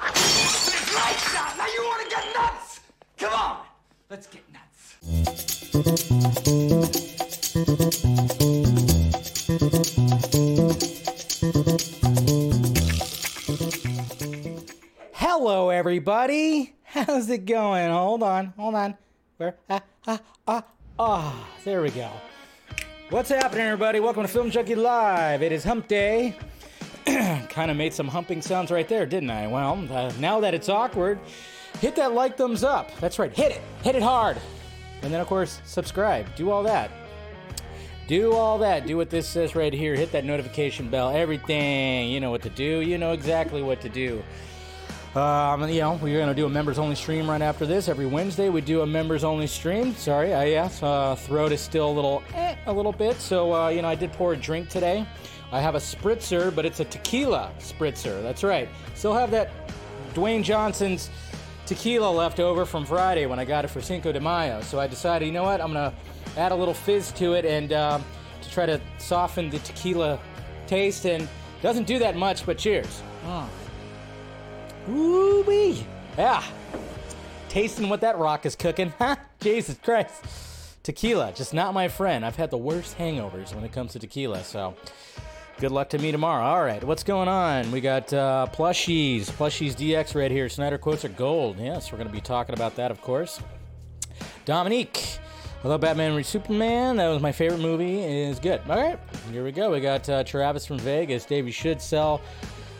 Lights out! Now you want to get nuts? Come on! Let's get nuts. Hello, everybody. How's it going? Hold on, hold on. Where? Ah, ah, ah, ah. There we go. What's happening, everybody? Welcome to Film Junkee Live. It is Hump Day. Kind of made some humping sounds right there, didn't I? Well, uh, now that it's awkward, hit that like thumbs up. That's right, hit it, hit it hard. And then, of course, subscribe. Do all that. Do all that. Do what this says right here. Hit that notification bell. Everything. You know what to do. You know exactly what to do. Um, you know, we're going to do a members only stream right after this. Every Wednesday, we do a members only stream. Sorry, I yes, uh, throat is still a little, eh, a little bit. So, uh, you know, I did pour a drink today. I have a spritzer, but it's a tequila spritzer. That's right. Still have that Dwayne Johnson's tequila left over from Friday when I got it for Cinco de Mayo. So I decided, you know what, I'm to add a little fizz to it and um, to try to soften the tequila taste. And doesn't do that much, but cheers. Mm. Ooh. Yeah. Tasting what that rock is cooking. Huh? Jesus Christ. Tequila, just not my friend. I've had the worst hangovers when it comes to tequila, so good luck to me tomorrow. All right, what's going on? We got uh, plushies, plushies DX right here. Snyder quotes are gold. Yes, we're going to be talking about that, of course. Dominique, hello, Batman v Superman. That was my favorite movie. Is good. All right, here we go. We got uh, Travis from Vegas. Dave, you should sell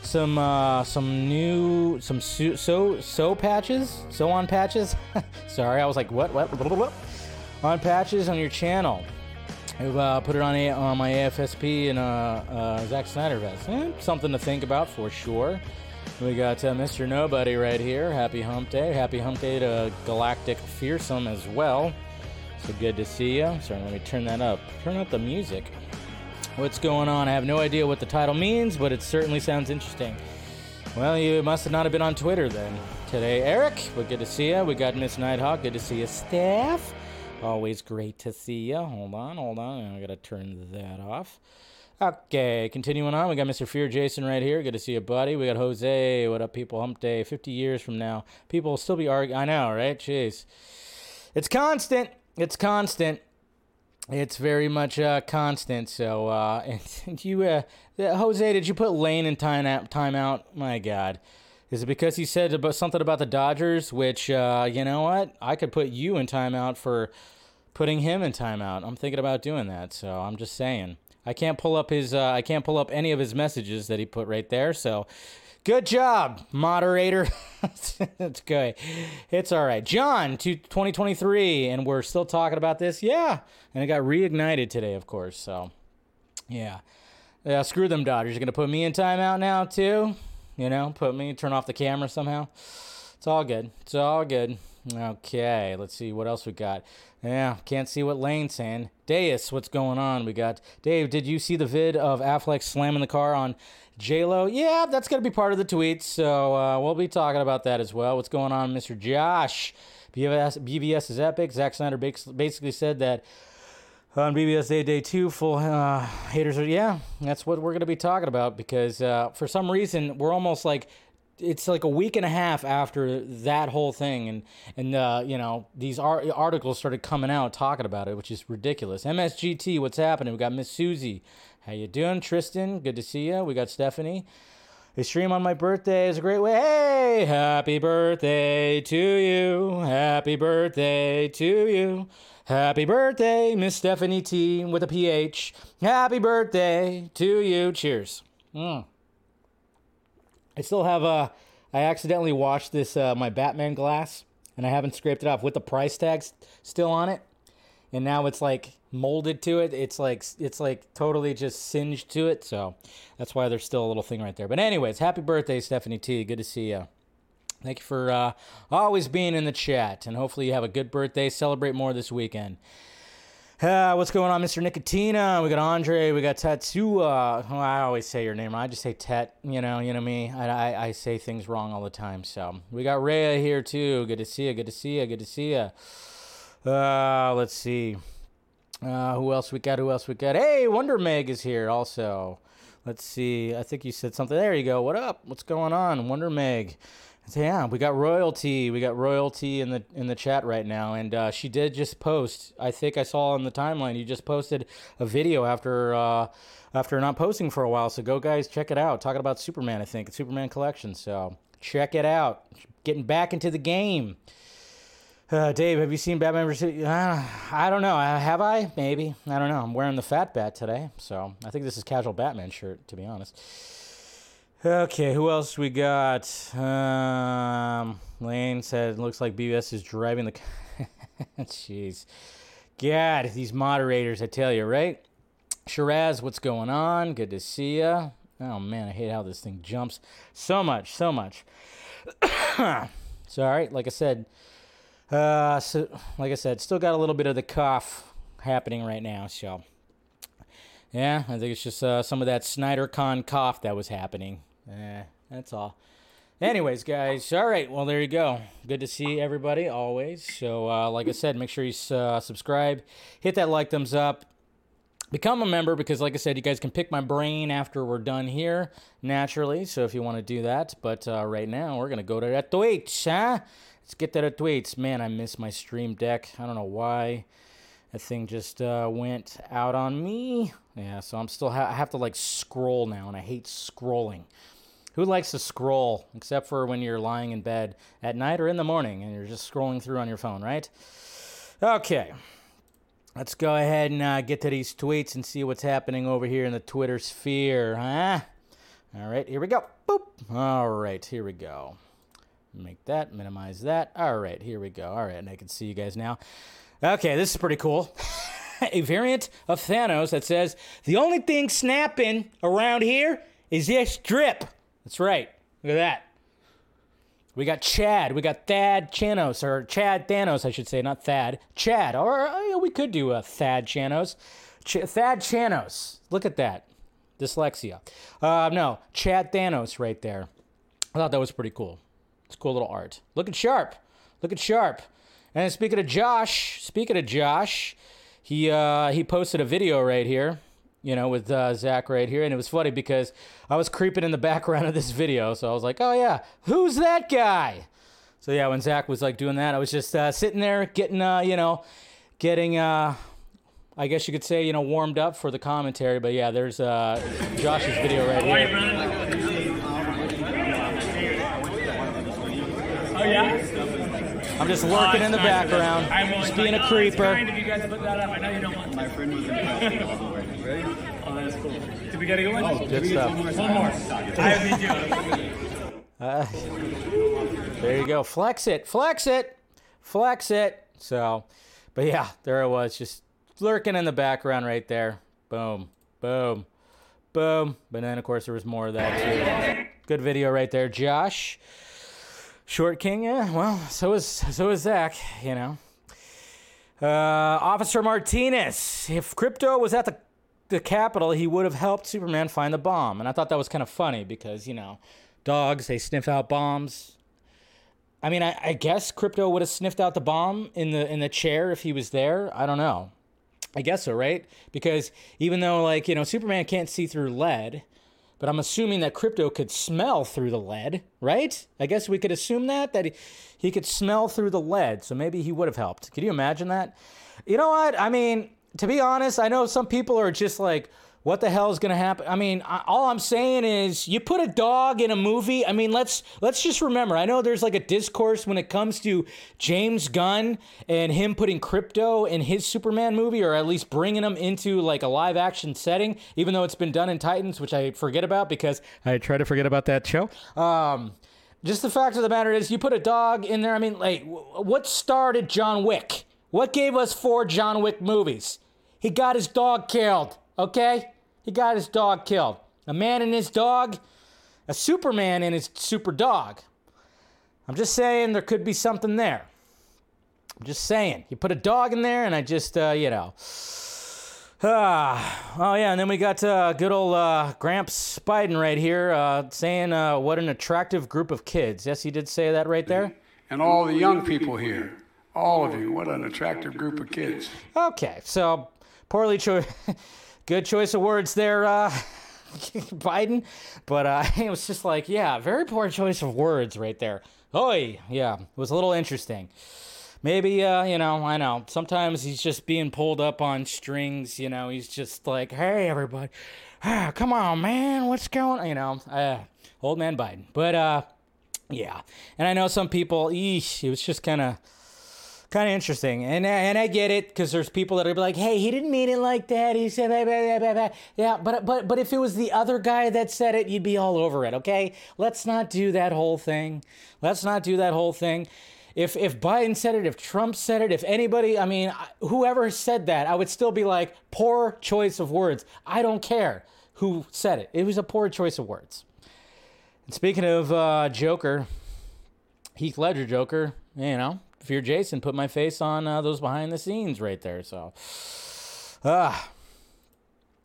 some uh, some new some so so, so patches, so on patches. Sorry, I was like, what, what, on patches on your channel. I've uh, put it on, a, on my AFSP and uh, uh, Zack Snyder vest. Eh, something to think about for sure. We got uh, Mr. Nobody right here. Happy Hump Day. Happy Hump Day to Galactic Fearsome as well. So good to see you. Sorry, let me turn that up. Turn up the music. What's going on? I have no idea what the title means, but it certainly sounds interesting. Well, you must have not have been on Twitter then. Today, Eric, well, good to see you. We got Miss Nighthawk. Good to see you, Steph. Always great to see you. Hold on, hold on. I gotta turn that off. Okay, continuing on. We got Mr. Fear Jason right here. Good to see you, buddy. We got Jose. What up, people? Hump Day. 50 years from now, people will still be arguing. I know, right? Jeez. It's constant. It's constant. It's very much uh, constant. So, uh, and you, uh, Jose, did you put Lane in time out? My God. Is it because he said about something about the Dodgers? Which, uh, you know what? I could put you in timeout for putting him in timeout. I'm thinking about doing that. So I'm just saying. I can't pull up his. Uh, I can't pull up any of his messages that he put right there. So, good job, moderator. it's good. It's all right. John, to 2023, and we're still talking about this. Yeah, and it got reignited today, of course. So, yeah, yeah. Screw them, Dodgers. You're gonna put me in timeout now too. You know, put me, turn off the camera somehow. It's all good. It's all good. Okay, let's see what else we got. Yeah, can't see what Lane's saying. Deus, what's going on? We got Dave. Did you see the vid of Affleck slamming the car on J Lo? Yeah, that's gonna be part of the tweets. So uh, we'll be talking about that as well. What's going on, Mr. Josh? BBS, BBS is epic. Zack Snyder basically said that on BBS Day Day Two, full uh, haters are yeah. That's what we're gonna be talking about because uh, for some reason we're almost like it's like a week and a half after that whole thing, and and uh, you know these ar- articles started coming out talking about it, which is ridiculous. MSGT, what's happening? We got Miss Susie. How you doing, Tristan? Good to see you. We got Stephanie. A stream on my birthday is a great way. Hey, happy birthday to you. Happy birthday to you. Happy birthday, Miss Stephanie T with a PH. Happy birthday to you. Cheers. Mm. I still have a. I accidentally washed this uh, my Batman glass and I haven't scraped it off with the price tags still on it. And now it's like molded to it. It's like it's like totally just singed to it. So that's why there's still a little thing right there. But anyways, happy birthday, Stephanie T. Good to see you. Thank you for uh, always being in the chat, and hopefully you have a good birthday. Celebrate more this weekend. Uh, what's going on, Mr. Nicotina? We got Andre. We got Tatsua. I always say your name. I just say Tet. You know, you know me. I, I, I say things wrong all the time. So we got Rhea here too. Good to see you. Good to see you. Good to see you. Uh, let's see. Uh, who else we got? Who else we got? Hey, Wonder Meg is here also. Let's see. I think you said something. There you go. What up? What's going on? Wonder Meg. Yeah, we got royalty. We got royalty in the in the chat right now, and uh, she did just post. I think I saw on the timeline you just posted a video after uh, after not posting for a while. So go guys, check it out. Talking about Superman, I think Superman collection. So check it out. Getting back into the game. Uh, Dave, have you seen Batman. Uh, I don't know. Uh, have I? Maybe. I don't know. I'm wearing the Fat Bat today, so I think this is casual Batman shirt, to be honest. Okay, who else we got? Um, Lane said, looks like BBS is driving the. Jeez. God, these moderators, I tell you, right? Shiraz, what's going on? Good to see ya. Oh man, I hate how this thing jumps so much, so much. Sorry, like I said, uh, so like I said, still got a little bit of the cough happening right now. So, yeah, I think it's just uh, some of that SnyderCon cough that was happening. Eh, that's all. Anyways, guys, all right. Well, there you go. Good to see everybody always. So, uh, like I said, make sure you uh, subscribe, hit that like, thumbs up, become a member because, like I said, you guys can pick my brain after we're done here naturally. So, if you want to do that, but uh, right now we're gonna go to that Twitch, huh? Let's get to the tweets. Man, I miss my stream deck. I don't know why. That thing just uh, went out on me. Yeah, so I'm still ha- I have to like scroll now, and I hate scrolling. Who likes to scroll except for when you're lying in bed at night or in the morning and you're just scrolling through on your phone, right? Okay. Let's go ahead and uh, get to these tweets and see what's happening over here in the Twitter sphere, huh? All right, here we go. Boop. All right, here we go. Make that, minimize that. All right, here we go. All right, and I can see you guys now. Okay, this is pretty cool. A variant of Thanos that says, the only thing snapping around here is this drip. That's right. Look at that. We got Chad. We got Thad Chanos, or Chad Thanos, I should say, not Thad. Chad. Or uh, we could do a Thad Chanos. Ch- Thad Chanos. Look at that. Dyslexia. Uh, no, Chad Thanos right there. I thought that was pretty cool. It's cool little art. Look at Sharp. Look at Sharp. And speaking of Josh, speaking of Josh, he uh, he posted a video right here you know, with uh, Zack right here. And it was funny because I was creeping in the background of this video. So I was like, oh, yeah, who's that guy? So yeah, when Zack was like doing that, I was just uh, sitting there getting, uh, you know, getting, uh, I guess you could say, you know, warmed up for the commentary. But yeah, there's uh, Josh's video right here. Oh, yeah? I'm just lurking in the background, just being a creeper. If Ready? Oh, that's cool. Did we get a good one? Oh, Good stuff. One more. I have Uh, there you go. Flex it, flex it, flex it. So, but yeah, there it was, just lurking in the background right there. Boom, boom, boom. But then, of course, there was more of that too. Good video right there, Josh. Short King, yeah. Well, so is so is Zack. You know. Uh, Officer Martinez. If Krypto was at the the Capitol, he would have helped Superman find the bomb. And I thought that was kind of funny because you know, dogs they sniff out bombs. I mean, I, I guess Krypto would have sniffed out the bomb in the in the chair if he was there. I don't know. I guess so, right? Because even though like you know Superman can't see through lead, but I'm assuming that Krypto could smell through the lead, right? I guess we could assume that that he, he could smell through the lead, so maybe he would have helped. Can you imagine that? You know what? I mean, to be honest, I know some people are just like, what the hell is going to happen? I mean, I, all I'm saying is you put a dog in a movie. I mean, let's let's just remember. I know there's like a discourse when it comes to James Gunn and him putting Krypto in his Superman movie or at least bringing him into like a live action setting, even though it's been done in Titans, which I forget about because I try to forget about that show. Um, just the fact of the matter is, you put a dog in there. I mean, like, what started John Wick? What gave us four John Wick movies? He got his dog killed, okay? He got his dog killed. A man and his dog, a Superman and his super dog. I'm just saying there could be something there. I'm just saying. You put a dog in there, and I just, uh, you know. Ah, oh yeah, and then we got uh, good old uh, Gramps Biden right here uh, saying uh, what an attractive group of kids. Yes, he did say that right there. and all the young people here. All of you, what an attractive group of kids. Okay, so poorly choice, good choice of words there, uh, Biden, but uh, it was just like, yeah, very poor choice of words right there. Oi, yeah, it was a little interesting. Maybe, uh, you know, I know. Sometimes he's just being pulled up on strings. You know, he's just like, "Hey, everybody, ah, come on, man, what's going?" on? You know, uh, old man Biden. But uh, yeah, and I know some people. Eesh, it was just kind of kind of interesting. And and I get it because there's people that are like, "Hey, he didn't mean it like that." He said, blah. "Yeah, but but but if it was the other guy that said it, you'd be all over it." Okay, let's not do that whole thing. Let's not do that whole thing. If if Biden said it, if Trump said it, if anybody, I mean, whoever said that, I would still be like, poor choice of words. I don't care who said it. It was a poor choice of words. And speaking of uh, Joker, Heath Ledger Joker, you know, you're Jason, put my face on uh, those behind the scenes right there. So, ah.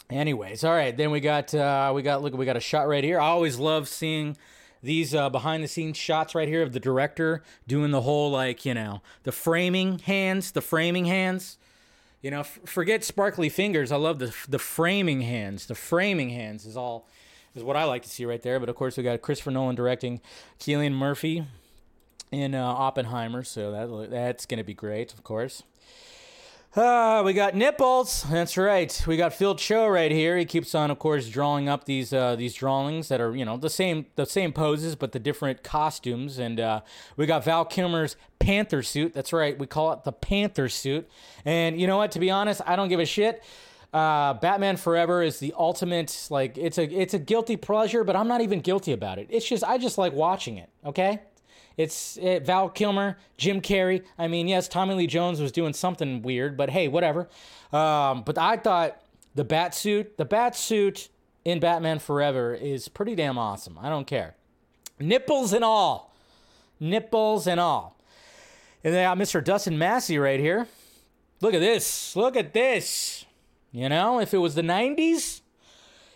Anyways, all right. Then we got uh, we got look we got a shot right here. I always love seeing these uh, behind the scenes shots right here of the director doing the whole like you know the framing hands, the framing hands. You know, f- forget sparkly fingers. I love the the framing hands. The framing hands is all is what I like to see right there. But of course, we got Christopher Nolan directing, Cillian Murphy in uh, Oppenheimer, so that that's gonna be great, of course. Uh, we got nipples. That's right. We got Phil Cho right here. He keeps on, of course, drawing up these uh, these drawings that are, you know, the same the same poses but the different costumes. And uh, we got Val Kilmer's Panther suit. That's right. We call it the Panther suit. And you know what? To be honest, I don't give a shit. Uh, Batman Forever is the ultimate. Like, it's a it's a guilty pleasure, but I'm not even guilty about it. It's just I just like watching it. Okay. It's it, Val Kilmer, Jim Carrey. I mean, yes, Tommy Lee Jones was doing something weird, but hey, whatever. Um, but I thought the bat suit, the bat suit in Batman Forever is pretty damn awesome. I don't care. Nipples and all. Nipples and all. And they got Mr. Dustin Massey right here. Look at this. Look at this. You know, if it was the 90s,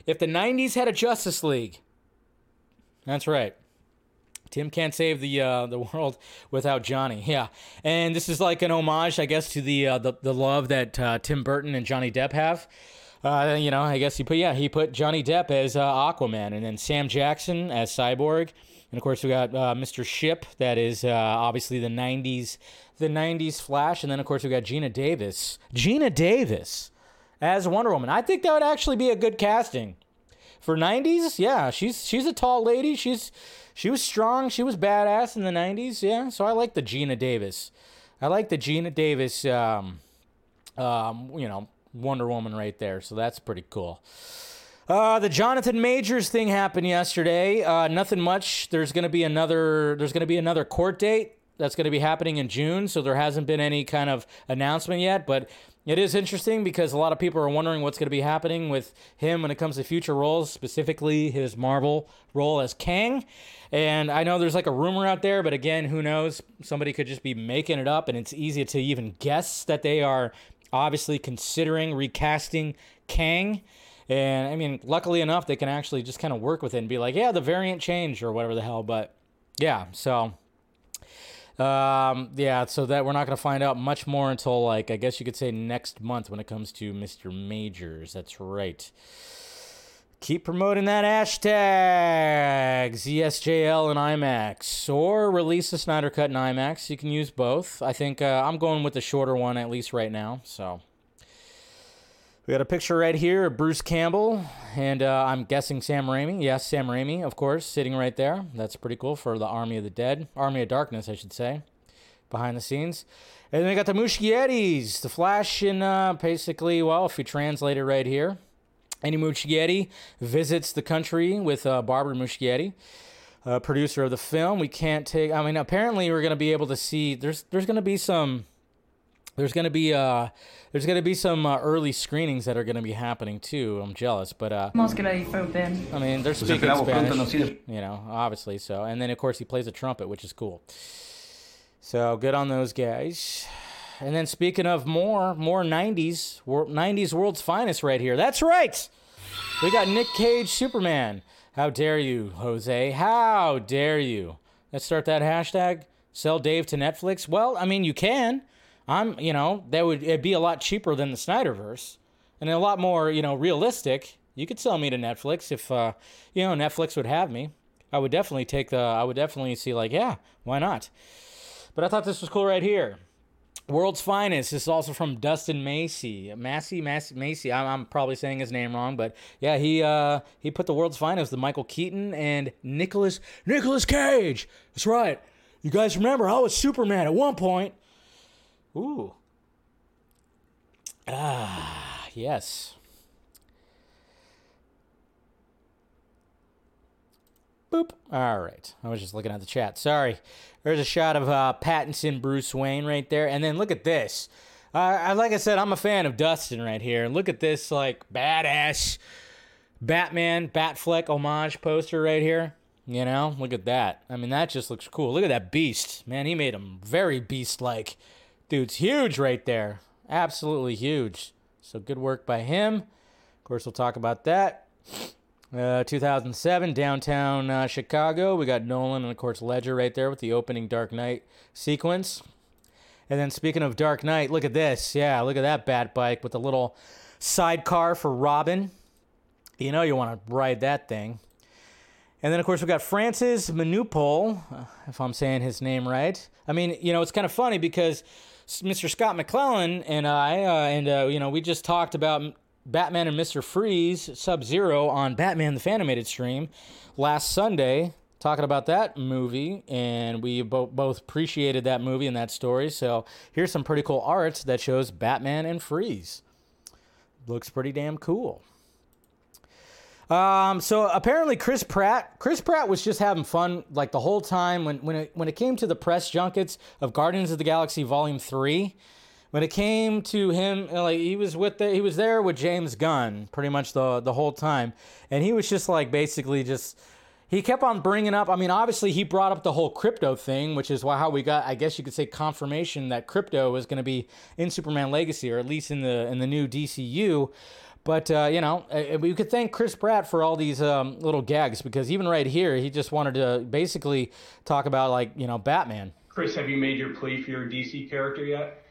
if the 90s had a Justice League, that's right. Tim can't save the uh, the world without Johnny. Yeah, and this is like an homage, I guess, to the uh, the, the love that uh, Tim Burton and Johnny Depp have. Uh, you know, I guess he put yeah he put Johnny Depp as uh, Aquaman, and then Sam Jackson as Cyborg, and of course we got uh, Mr. Shipp, that is obviously the '90s the '90s Flash, and then of course we got Geena Davis, Geena Davis as Wonder Woman. I think that would actually be a good casting for '90s. Yeah, she's she's a tall lady. She's she was strong. She was badass in the 90s. Yeah. So I like the Geena Davis. I like the Geena Davis, um, um, you know, Wonder Woman right there. So that's pretty cool. Uh, the Jonathan Majors thing happened yesterday. Uh, nothing much. There's gonna be another. There's gonna be another court date that's gonna be happening in June. So there hasn't been any kind of announcement yet. But it is interesting because a lot of people are wondering what's going to be happening with him when it comes to future roles, specifically his Marvel role as Kang. And I know there's like a rumor out there, but again, who knows? Somebody could just be making it up, and it's easy to even guess that they are obviously considering recasting Kang. And I mean, luckily enough, they can actually just kind of work with it and be like, yeah, the variant changed or whatever the hell. But yeah, so um, yeah, so that we're not going to find out much more until like I guess you could say next month when it comes to Mr. Majors. That's right. Keep promoting that hashtag ZSJL and IMAX, or release the Snyder Cut in IMAX. You can use both. I think uh, I'm going with the shorter one at least right now. So we got a picture right here of Bruce Campbell, and uh, I'm guessing Sam Raimi. Yes, Sam Raimi, of course, sitting right there. That's pretty cool for the Army of the Dead, Army of Darkness, I should say, behind the scenes. And then we got the Muschiettis, the Flash, and uh, basically, well, if you translate it right here, Andy Muschietti visits the country with uh, Barbara Muschietti. Uh, producer of the film, we can't take. I mean, apparently, we're gonna be able to see. There's there's gonna be some there's gonna be uh there's gonna be some uh, early screenings that are gonna be happening too. I'm jealous, but uh Más que ahí. I mean they're speaking Spanish, you know, obviously. So and then of course he plays a trumpet, which is cool. So good on those guys. And then speaking of more more 90s 90s world's finest right here. That's right. We got Nick Cage Superman. How dare you, Jose? How dare you? Let's start that hashtag. Sell Dave to Netflix. Well, I mean you can. I'm, you know, that would it'd be a lot cheaper than the Snyderverse, and a lot more, you know, realistic. You could sell me to Netflix if uh, you know Netflix would have me. I would definitely take the. I would definitely see like, yeah, why not? But I thought this was cool right here. World's Finest. This is also from Dustin Macy. Massey, Massey, Macy. I'm, I'm probably saying his name wrong, but yeah, he uh, he put the World's Finest with Michael Keaton and Nicholas Nicholas Cage. That's right. You guys remember I was Superman at one point. Ooh. Ah, yes. Boop. All right. I was just looking at the chat. Sorry. There's a shot of uh, Pattinson, Bruce Wayne right there. And then look at this. Uh, I- like I said, I'm a fan of Dustin right here. Look at this, like, badass Batman, Batfleck homage poster right here. You know, look at that. I mean, that just looks cool. Look at that beast. Man, he made him very beast like. Dude's huge right there. Absolutely huge. So good work by him. Of course, we'll talk about that. Uh, 2007, downtown uh, Chicago. We got Nolan and, of course, Ledger right there with the opening Dark Knight sequence. And then, speaking of Dark Knight, look at this. Yeah, look at that bat bike with the little sidecar for Robin. You know, you want to ride that thing. And then, of course, we got Francis Manapul, uh, if I'm saying his name right. I mean, you know, it's kind of funny because Mr. Scott McClellan and I, uh, and, uh, you know, we just talked about Batman and Mr. Freeze Sub Zero on Batman the Fanimated stream last Sunday, talking about that movie. And we bo- both appreciated that movie and that story. So here's some pretty cool art that shows Batman and Freeze. Looks pretty damn cool. Um, so apparently Chris Pratt, Chris Pratt was just having fun like the whole time when when it when it came to the press junkets of Guardians of the Galaxy Volume Three. When it came to him, like he was with the, he was there with James Gunn pretty much the the whole time, and he was just like basically just he kept on bringing up. I mean, obviously he brought up the whole Krypto thing, which is why how we got, I guess you could say, confirmation that Krypto is going to be in Superman Legacy or at least in the in the new DCU. But uh, you know, uh, we could thank Chris Pratt for all these um, little gags because even right here, he just wanted to basically talk about like you know Batman. Chris, have you made your plea for your DC character yet?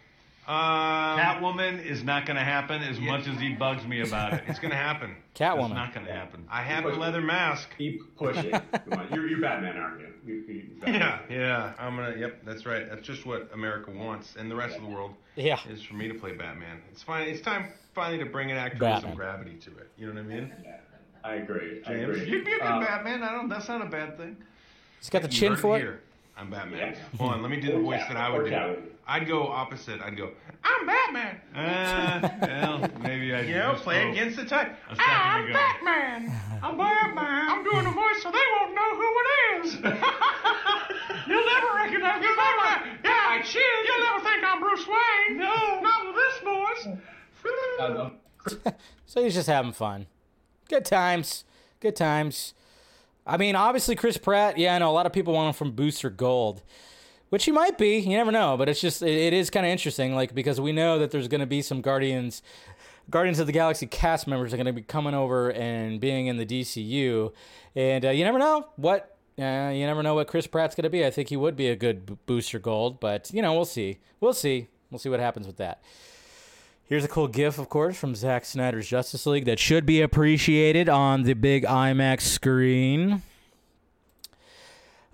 Um, Catwoman is not going to happen as much as he bugs me about it. It's going to happen. Catwoman. It's not going to happen. I have a leather mask. Keep pushing. Come on, you're, you're Batman, aren't you? you, you Yeah, yeah. I'm gonna. Yep, that's right. That's just what America wants, and the rest of the world. Yeah. Is for me to play Batman. It's fine. It's time finally to bring an actor with Batman. some gravity to it. You know what I mean? Yeah, I agree. I James, agree. you'd be a good Uh, Batman. I don't. That's not a bad thing. He's got the You chin for it. here. I'm Batman. Yeah. Hold on, let me do the voice Cat- that I or would do. Catwoman. I'd go opposite. I'd go, I'm Batman. Uh, well, maybe I. You know, play spoke against the type. I'm ago. Batman. I'm Batman. I'm doing a voice so they won't know who it is. You'll never recognize me. Batman. Yeah, I cheer. You'll never think I'm Bruce Wayne. No, not with this voice. uh, no. So he's just having fun. Good times. Good times. I mean, obviously Chris Pratt. Yeah, I know a lot of people want him from Booster Gold, which he might be. You never know. But it's just it, it is kind of interesting, like because we know that there's going to be some Guardians. Guardians of the Galaxy cast members are going to be coming over and being in the DCU, and uh, you never know what uh, you never know what Chris Pratt's going to be. I think he would be a good b- Booster Gold, but you know we'll see. We'll see. We'll see what happens with that. Here's a cool GIF, of course, from Zack Snyder's Justice League that should be appreciated on the big IMAX screen.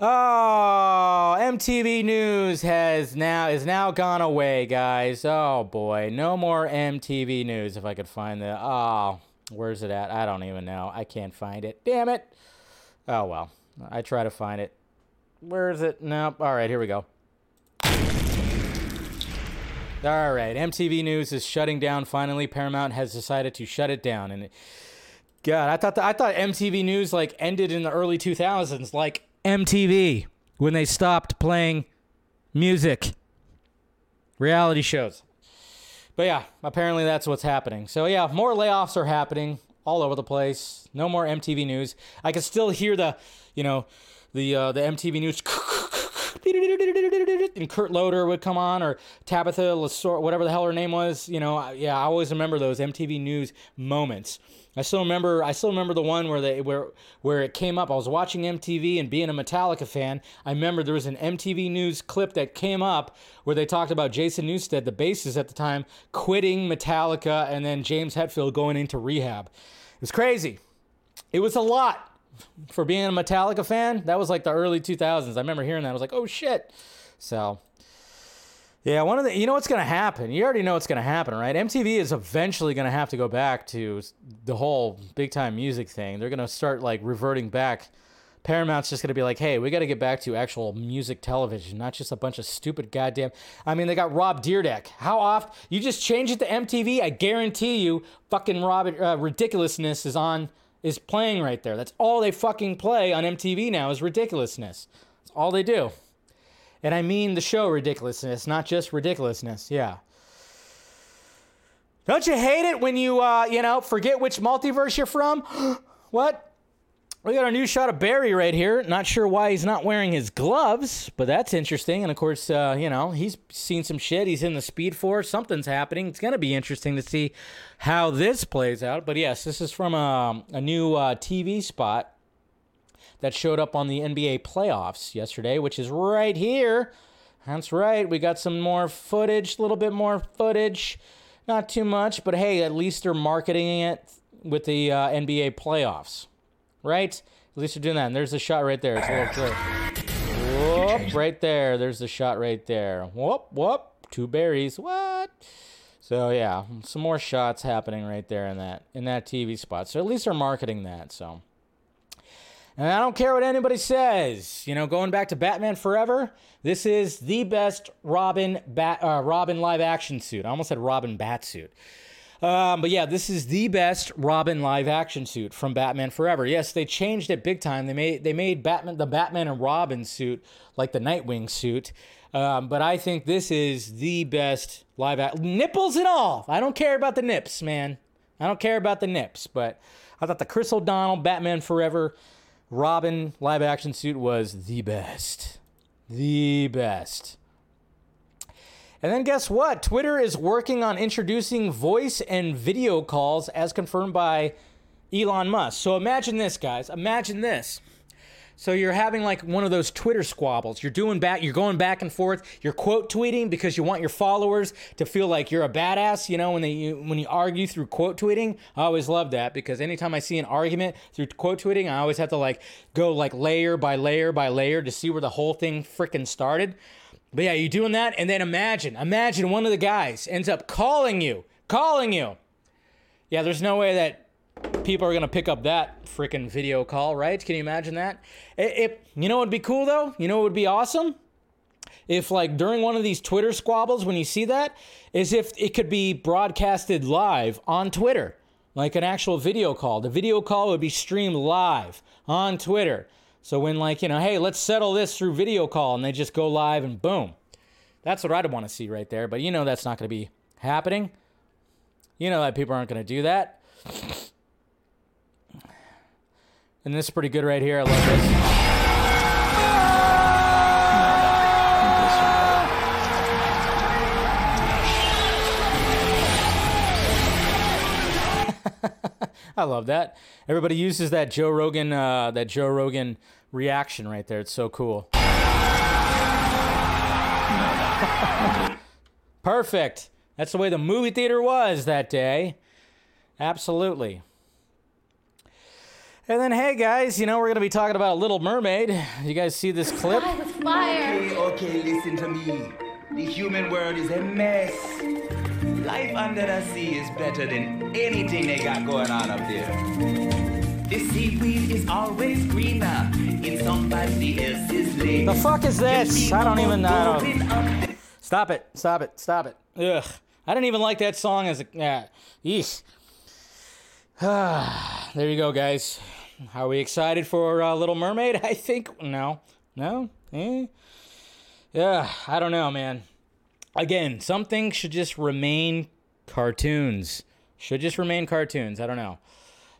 Oh, MTV News has now is now gone away, guys. Oh boy, no more MTV News. If I could find the oh, where's it at? I don't even know. I can't find it. Damn it. Oh well, I try to find it. Where is it? Nope. All right, here we go. All right, MTV News is shutting down. Finally, Paramount has decided to shut it down. And God, I thought I thought MTV News like ended in the early 2000s, like MTV when they stopped playing music, reality shows. But yeah, apparently that's what's happening. So yeah, more layoffs are happening all over the place. No more MTV News. I can still hear the, you know, the uh, the MTV News. And Kurt Loder would come on, or Tabitha Lasor, whatever the hell her name was. You know, yeah, I always remember those MTV News moments. I still remember. I still remember the one where they where where it came up. I was watching MTV and being a Metallica fan. I remember there was an MTV News clip that came up where they talked about Jason Newsted, the bassist at the time, quitting Metallica, and then James Hetfield going into rehab. It was crazy. It was a lot for being a Metallica fan. That was like the early 2000s. I remember hearing that. I was like, oh shit. So, yeah, one of the, you know what's to happen? You already know what's to happen, right? MTV is eventually to have to go back to the whole big time music thing. They're to start like reverting back. Paramount's just to be like, hey, we got to get back to actual music television, not just a bunch of stupid goddamn. I mean, they got Rob Dyrdek. How often? You just change it to MTV, I guarantee you, fucking Rob uh, Ridiculousness is on, is playing right there. That's all they fucking play on MTV now is Ridiculousness. That's all they do. And I mean the show Ridiculousness, not just Ridiculousness. Yeah. Don't you hate it when you, uh, you know, forget which multiverse you're from? what? We got our new shot of Barry right here. Not sure why he's not wearing his gloves, but that's interesting. And of course, uh, you know, he's seen some shit. He's in the Speed Force. Something's happening. It's going to be interesting to see how this plays out. But yes, this is from a, a new uh, TV spot that showed up on the NBA playoffs yesterday, which is right here. That's right. We got some more footage, a little bit more footage. Not too much, but hey, at least they're marketing it with the uh, NBA playoffs, right? At least they're doing that. And there's a shot right there. It's a little clear. Whoop, right there. There's the shot right there. Whoop, whoop. Two Barrys. What? So yeah, some more shots happening right there in that in that TV spot. So at least they're marketing that. So. And I don't care what anybody says. You know, going back to Batman Forever, this is the best Robin Bat uh, Robin live action suit. I almost said Robin Bat suit. Um, but yeah, this is the best Robin live action suit from Batman Forever. Yes, they changed it big time. They made they made Batman the Batman and Robin suit like the Nightwing suit. Um, but I think this is the best live act nipples and all. I don't care about the nips, man. I don't care about the nips. But I thought the Chris O'Donnell Batman Forever Robin live action suit was the best. The best. And then guess what? Twitter is working on introducing voice and video calls as confirmed by Elon Musk. So imagine this, guys. Imagine this. So you're having like one of those Twitter squabbles. You're doing back, you're going back and forth. You're quote tweeting because you want your followers to feel like you're a badass. You know when they you, when you argue through quote tweeting. I always love that because anytime I see an argument through quote tweeting, I always have to like go like layer by layer by layer to see where the whole thing freaking started. But yeah, you're doing that, and then imagine, imagine one of the guys ends up calling you, calling you. Yeah, there's no way that people are gonna pick up that freaking video call, right? Can you imagine that? It, it, you know would be cool though? You know what would be awesome? If like during one of these Twitter squabbles, when you see that, is if it could be broadcasted live on Twitter, like an actual video call. The video call would be streamed live on Twitter. So when like you know, hey, let's settle this through video call, and they just go live and boom. That's what I'd want to see right there. But you know that's not going to be happening. You know that people aren't going to do that. And this is pretty good right here. I love this. I love that. Everybody uses that Joe Rogan, uh, that Joe Rogan reaction right there. It's so cool. Perfect. That's the way the movie theater was that day. Absolutely. And then, hey guys, you know we're gonna be talking about Little Mermaid. You guys see this clip? Fly with fire. Okay, okay, listen to me. The human world is a mess. Life under the sea is better than anything they got going on up there. The seaweed is always greener in somebody else's lake. The fuck is this? I don't even know. Stop it! Stop it! Stop it! Ugh! I didn't even like that song as a. Yeah. Yeesh. there you go, guys. Are we excited for uh, Little Mermaid? I think no, no, eh? Yeah, I don't know, man. Again, some things should just remain cartoons. Should just remain cartoons. I don't know.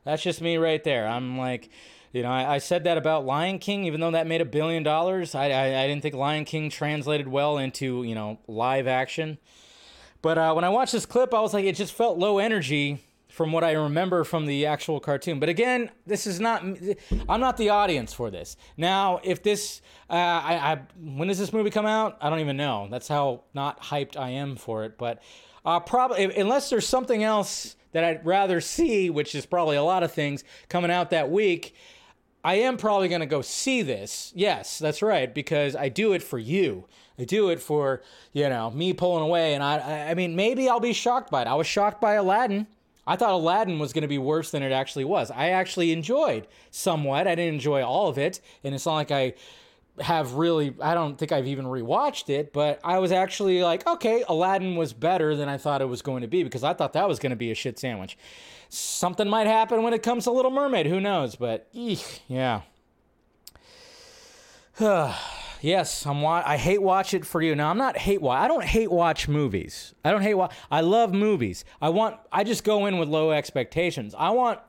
That's just me right there. I'm like, you know, I, I said that about Lion King, even though that made a billion dollars. I, I I didn't think Lion King translated well into you know live action. But uh, when I watched this clip, I was like, it just felt low energy from what I remember from the actual cartoon. But again, this is not. I'm not the audience for this. Now, if this, uh, I, I, when does this movie come out? I don't even know. That's how not hyped I am for it. But uh, probably unless there's something else that I'd rather see, which is probably a lot of things coming out that week, I am probably going to go see this. Yes, that's right, because I do it for you. I do it for, you know, me pulling away. And I, I- I mean, maybe I'll be shocked by it. I was shocked by Aladdin. I thought Aladdin was going to be worse than it actually was. I actually enjoyed somewhat. I didn't enjoy all of it. And it's not like I have really, I don't think I've even rewatched it, but I was actually like, okay, Aladdin was better than I thought it was going to be because I thought that was going to be a shit sandwich. Something might happen when it comes to Little Mermaid. Who knows? But eek, yeah. yes, I'm. Wa- I hate watch it for you. Now I'm not hate watch. I don't hate watch movies. I don't hate watch. I love movies. I want. I just go in with low expectations. I want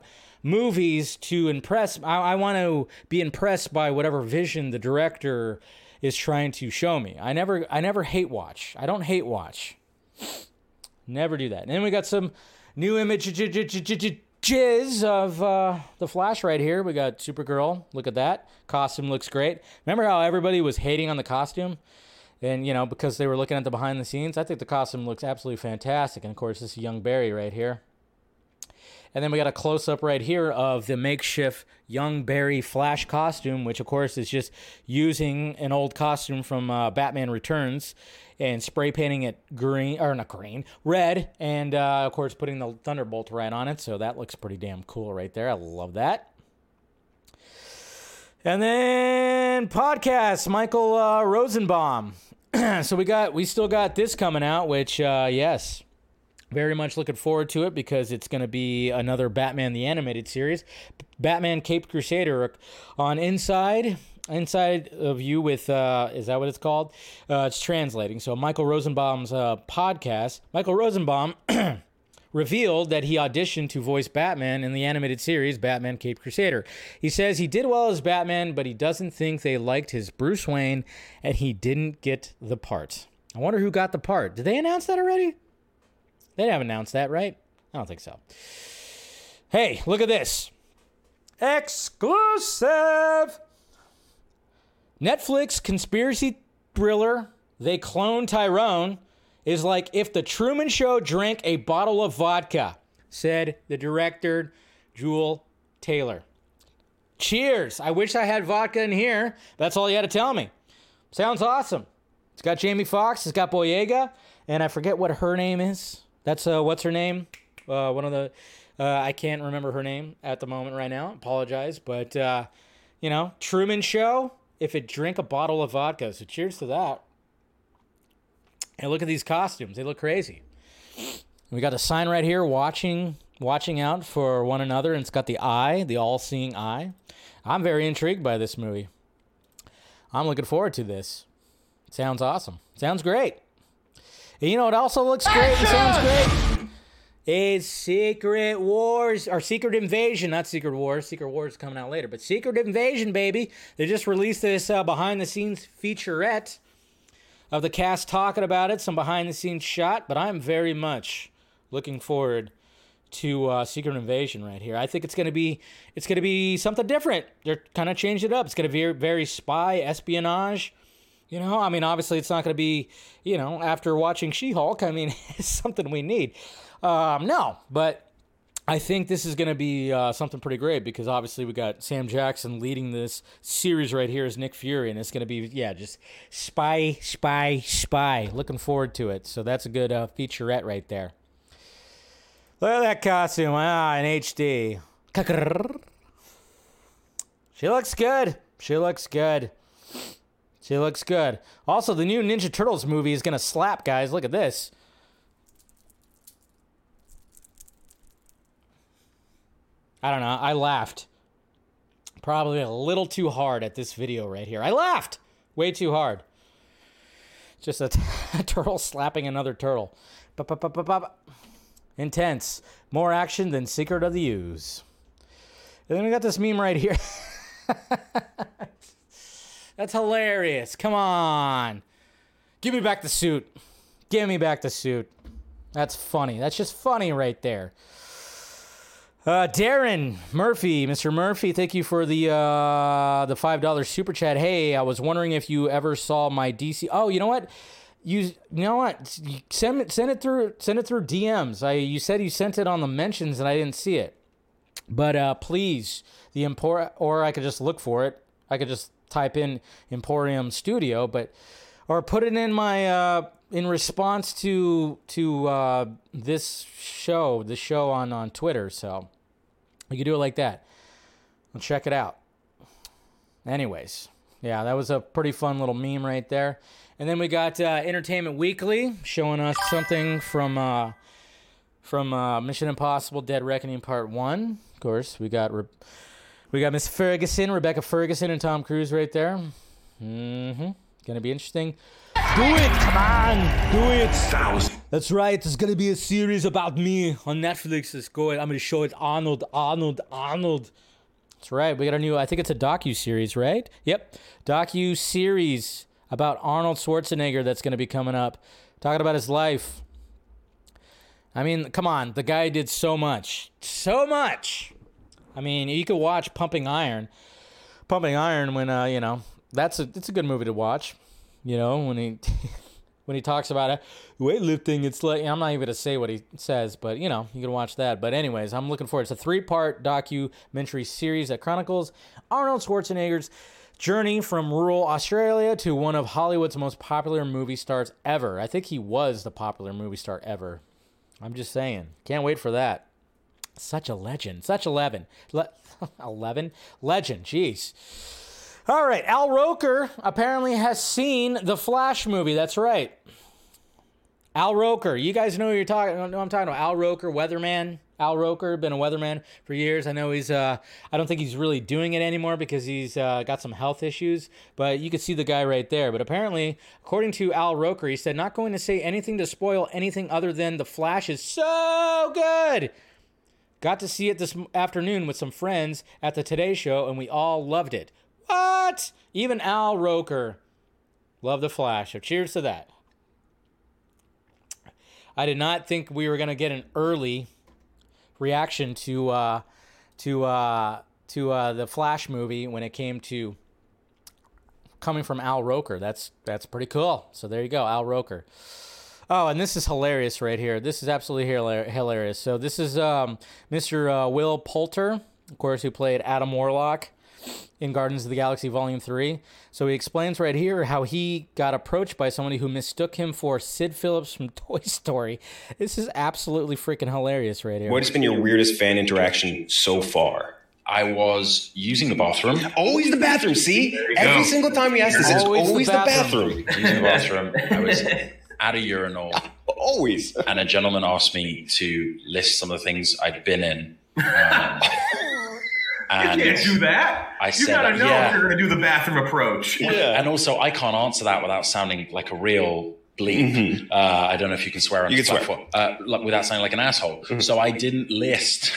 movies to impress. I, I want to be impressed by whatever vision the director is trying to show me. I never. I never hate watch. I don't hate watch. Never do that. And then we got some new images of uh, the Flash right here. We got Supergirl. Look at that. Costume looks great. Remember how everybody was hating on the costume? And, you know, because they were looking at the behind the scenes? I think the costume looks absolutely fantastic. And, of course, this is young Barry right here. And then we got a close up right here of the makeshift young Barry Flash costume, which of course is just using an old costume from uh, Batman Returns and spray painting it green, or not green, red, and uh, of course putting the Thunderbolt right on it. So that looks pretty damn cool right there. I love that. And then podcast, Michael uh, Rosenbaum. so we got, we still got this coming out, which, uh, yes, very much looking forward to it because it's going to be another Batman the Animated Series. Batman Cape Crusader on Inside. Inside of You with, uh, is that what it's called? Uh, it's translating. So, Michael Rosenbaum's uh, podcast. Michael Rosenbaum revealed that he auditioned to voice Batman in the animated series Batman Cape Crusader. He says he did well as Batman, but he doesn't think they liked his Bruce Wayne and he didn't get the part. I wonder who got the part. Did they announce that already? They haven't announced that, right? I don't think so. Hey, look at this. Exclusive. Netflix conspiracy thriller, They Clone Tyrone, is like if the Truman Show drank a bottle of vodka, said the director, Juel Taylor. Cheers. I wish I had vodka in here. That's all you had to tell me. Sounds awesome. It's got Jamie Foxx, it's got Boyega, and I forget what her name is. That's uh, what's her name? Uh, one of the uh, I can't remember her name at the moment right now. Apologize, but uh, you know, Truman Show. If it drink a bottle of vodka, so cheers to that. And look at these costumes; they look crazy. We got a sign right here, watching, watching out for one another, and it's got the eye, the all-seeing eye. I'm very intrigued by this movie. I'm looking forward to this. Sounds awesome. Sounds great. And you know what also looks great and sounds great? It's Secret Wars or Secret Invasion, not Secret Wars. Secret Wars is coming out later, but Secret Invasion, baby. They just released this uh, behind the scenes featurette of the cast talking about it, some behind the scenes shot, but I'm very much looking forward to uh, Secret Invasion right here. I think it's gonna be it's gonna be something different. They're kind of changed it up. It's gonna be very spy espionage. You know, I mean, obviously, it's not going to be, you know, after watching She Hulk. I mean, it's something we need. Um, no, but I think this is going to be uh, something pretty great because obviously we got Sam Jackson leading this series right here as Nick Fury, and it's going to be, yeah, just spy, spy, spy. Looking forward to it. So that's a good uh, featurette right there. Look at that costume. Ah, in HD. She looks good. She looks good. She looks good. Also, the new Ninja Turtles movie is gonna slap, guys. Look at this. I don't know. I laughed. Probably a little too hard at this video right here. I laughed way too hard. Just a, t- a turtle slapping another turtle. Intense. More action than Secret of the Ooze. And then we got this meme right here. That's hilarious. Come on. Give me back the suit. Give me back the suit. That's funny. That's just funny right there. Uh, Darren Murphy, Mr. Murphy, thank you for the uh, the five dollar super chat. Hey, I was wondering if you ever saw my DC. Oh, you know what? you you know what? You Send it send it through send it through DMs. I you said you sent it on the mentions and I didn't see it. But uh, please, the import or I could just look for it. I could just type in Emporium Studio, but or put it in my uh, in response to to uh, this show, the show on on Twitter. So you could do it like that. Well, check it out. Anyways, yeah, that was a pretty fun little meme right there. And then we got uh, Entertainment Weekly showing us something from uh, from uh, Mission Impossible: Dead Reckoning Part One. Of course, we got Re- we got Miss Ferguson, Rebecca Ferguson, and Tom Cruise right there. Mm-hmm. Gonna be interesting. Do it, come on, do it. That's right. There's gonna be a series about me on Netflix. Let's go. I'm gonna show it Arnold, Arnold, Arnold. That's right. We got a new. I think it's a docu series, right? Yep, docu series about Arnold Schwarzenegger that's gonna be coming up, talking about his life. I mean, come on, the guy did so much, so much. I mean, you could watch Pumping Iron, Pumping Iron when uh, you know that's a it's a good movie to watch. You know when he when he talks about it, weightlifting, it's like I'm not even gonna say what he says, but you know you can watch that. But anyways, I'm looking forward. It's a three part documentary series that chronicles Arnold Schwarzenegger's journey from rural Australia to one of Hollywood's most popular movie stars ever. I think he was the popular movie star ever. I'm just saying. Can't wait for that. Such a legend. Such 11. Le- 11? Legend. Jeez. All right. Al Roker apparently has seen the Flash movie. That's right. Al Roker. You guys know who you're talking know I'm talking about. Al Roker, weatherman. Al Roker, been a weatherman for years. I know he's uh I don't think he's really doing it anymore because he's uh, got some health issues, but you could see the guy right there. But apparently, according to Al Roker, he said not going to say anything to spoil anything other than the Flash is so good. Got to see it this afternoon with some friends at the Today Show, and we all loved it. What? Even Al Roker loved the Flash. So cheers to that. I did not think we were gonna get an early reaction to uh, to uh, to uh, the Flash movie when it came to coming from Al Roker. That's that's pretty cool. So there you go, Al Roker. Oh, and this is hilarious right here. This is absolutely hilarious. So this is um, Mr. Uh, Will Poulter, of course, who played Adam Warlock in Guardians of the Galaxy Volume 3. So he explains right here how he got approached by somebody who mistook him for Sid Phillips from Toy Story. This is absolutely freaking hilarious right here. What has been your weirdest fan interaction so far? I was using the bathroom. Always the bathroom. See, every go. single time we ask this, it's Always always, the the bathroom. bathroom. Using the bathroom. I was at a urinal, Always. and a gentleman asked me to list some of the things I'd been in. Um, You and can't do that. I you said gotta know yeah. if you're gonna do the bathroom approach. Yeah. And also, I can't answer that without sounding like a real bleep. Uh, I don't know if you can swear on You this can swear. platform, uh, without sounding like an asshole. So I didn't list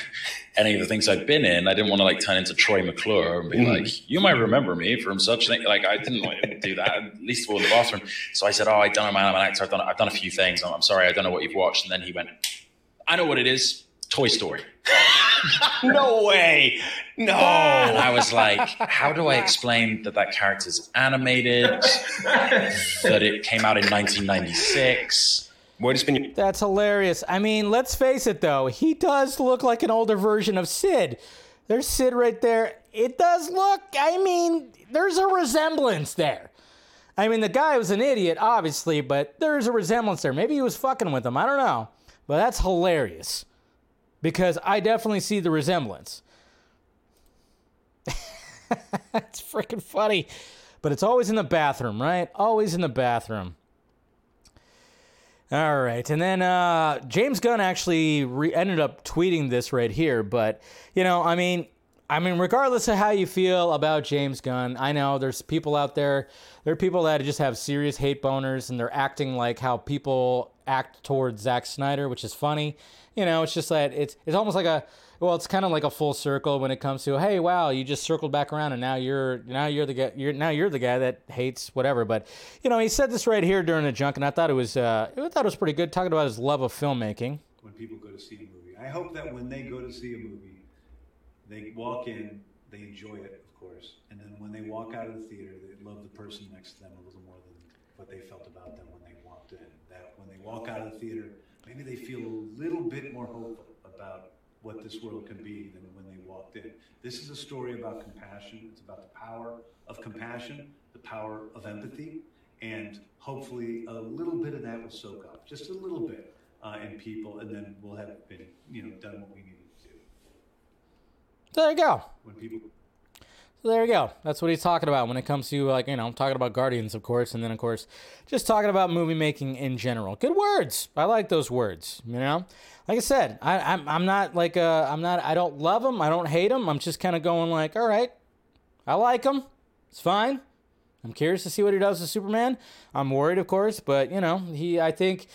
any of the things I've been in. I didn't want to like turn into Troy McClure and be mm-hmm. like, "You might remember me from such thing." Like I didn't want to do that. At least of all in the bathroom. So I said, "Oh, I don't know, man. I'm an actor. I've done, I've done a few things. I'm, I'm sorry. I don't know what you've watched." And then he went, "I know what it is. Toy Story." No way. No. And I was like, how do I explain that that character's animated, that it came out in 1996? What has been your That's hilarious. I mean, let's face it though, he does look like an older version of Sid. There's Sid right there. It does look, I mean, there's a resemblance there. I mean, the guy was an idiot, obviously, but there's a resemblance there. Maybe he was fucking with him. I don't know. But that's hilarious. Because I definitely see the resemblance. It's freaking funny. But it's always in the bathroom, right? Always in the bathroom. All right, and then uh, James Gunn actually re- ended up tweeting this right here. But you know, I mean, I mean, regardless of how you feel about James Gunn, I know there's people out there. There are people that just have serious hate boners, and they're acting like how people act towards Zack Snyder, which is funny. You know, it's just that it's it's almost like a well, it's kind of like a full circle when it comes to hey, wow, you just circled back around, and now you're now you're the guy you're now you're the guy that hates whatever. But you know, he said this right here during the junk, and I thought it was uh, I thought it was pretty good, talking about his love of filmmaking. when people go to see a movie. I hope that when they go to see a movie, they walk in, they enjoy it, of course, and then when they walk out of the theater, they love the person next to them a little more than what they felt about them when they walked in. That when they walk out of the theater, maybe they feel a little bit more hopeful about what this world can be than when they walked in. This is a story about compassion. It's about the power of compassion, the power of empathy, and hopefully a little bit of that will soak up, just a little bit, uh, in people, and then we'll have been, you know, done what we needed to do. There you go. When people There you go. That's what he's talking about when it comes to like you know talking about Guardians, of course, and then of course just talking about movie making in general. Good words. I like those words. You know, like I said, I, I'm I'm not like uh I'm not I don't love him. I don't hate him. I'm just kind of going like, all right, I like him. It's fine. I'm curious to see what he does with Superman. I'm worried, of course, but you know he I think.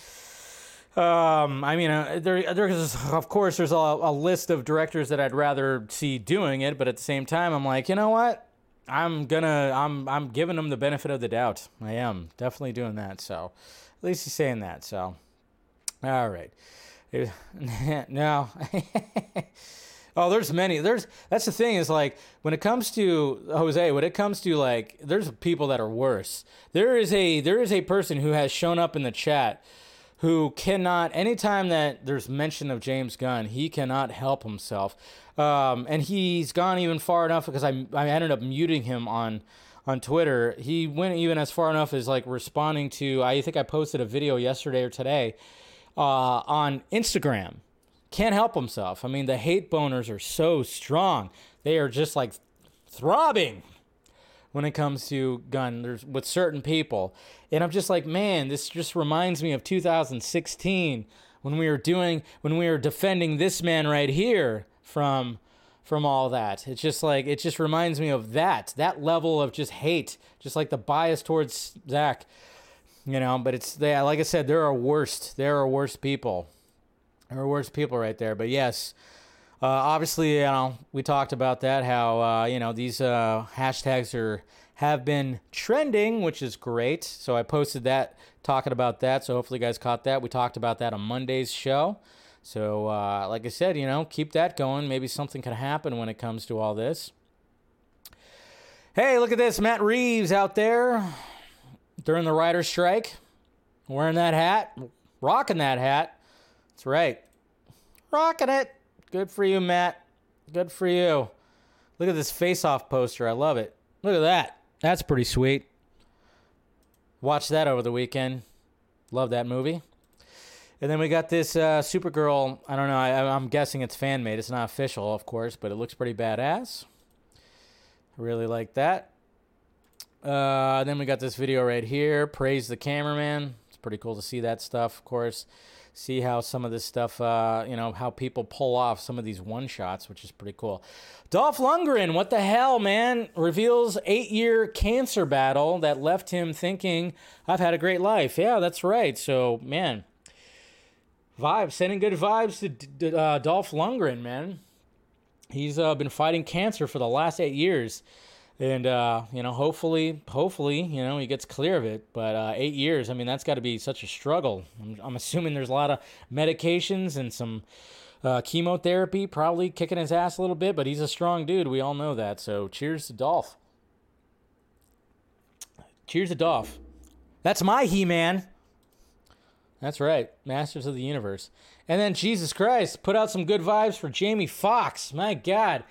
Um, I mean, uh, there, there's of course there's a, a list of directors that I'd rather see doing it, but at the same time, I'm like, you know what? I'm gonna, I'm, I'm giving him the benefit of the doubt. I am definitely doing that. So, at least he's saying that. So, all right. no. oh, there's many. There's that's the thing is like when it comes to Jose, when it comes to like, there's people that are worse. There is a there is a person who has shown up in the chat who cannot anytime that there's mention of James Gunn, he cannot help himself. Um, and he's gone even far enough because I I ended up muting him on on Twitter. He went even as far enough as like responding to I think I posted a video yesterday or today uh, on Instagram. Can't help himself. I mean, the hate boners are so strong. They are just like throbbing when it comes to Gunn there's with certain people and i'm just like man this just reminds me of 2016 when we were doing when we were defending this man right here from from all that it's just like it just reminds me of that that level of just hate just like the bias towards zack you know but it's they like i said there are worst there are worst people there are worse people right there but yes uh, obviously, you know, we talked about that. How uh, you know these uh, hashtags are have been trending, which is great. So I posted that talking about that. So hopefully, you guys caught that. We talked about that on Monday's show. So, uh, like I said, you know, keep that going. Maybe something could happen when it comes to all this. Hey, look at this, Matt Reeves out there during the writer's strike, wearing that hat, rocking that hat. That's right, rocking it. Good for you, Matt. Good for you. Look at this face off poster. I love it. Look at that. That's pretty sweet. Watched that over the weekend. Love that movie. And then we got this uh, Supergirl. I don't know. I, I'm guessing it's fan made. It's not official, of course, but it looks pretty badass. I really like that. Uh, then we got this video right here. Praise the cameraman. It's pretty cool to see that stuff, of course see how some of this stuff, uh, you know, how people pull off some of these one shots, which is pretty cool. Dolph Lundgren, what the hell, man? Reveals eight year cancer battle that left him thinking, I've had a great life. Yeah, that's right. So, man, vibes, sending good vibes to uh, Dolph Lundgren, man. He's uh, been fighting cancer for the last eight years and uh, you know, hopefully, hopefully, you know, he gets clear of it. But uh, eight years, I mean, that's got to be such a struggle. I'm, I'm, assuming there's a lot of medications and some uh, chemotherapy, probably kicking his ass a little bit. But he's a strong dude. We all know that. So, cheers to Dolph. Cheers to Dolph. That's my He-Man. That's right, Masters of the Universe. And then Jesus Christ, put out some good vibes for Jamie Foxx. My God.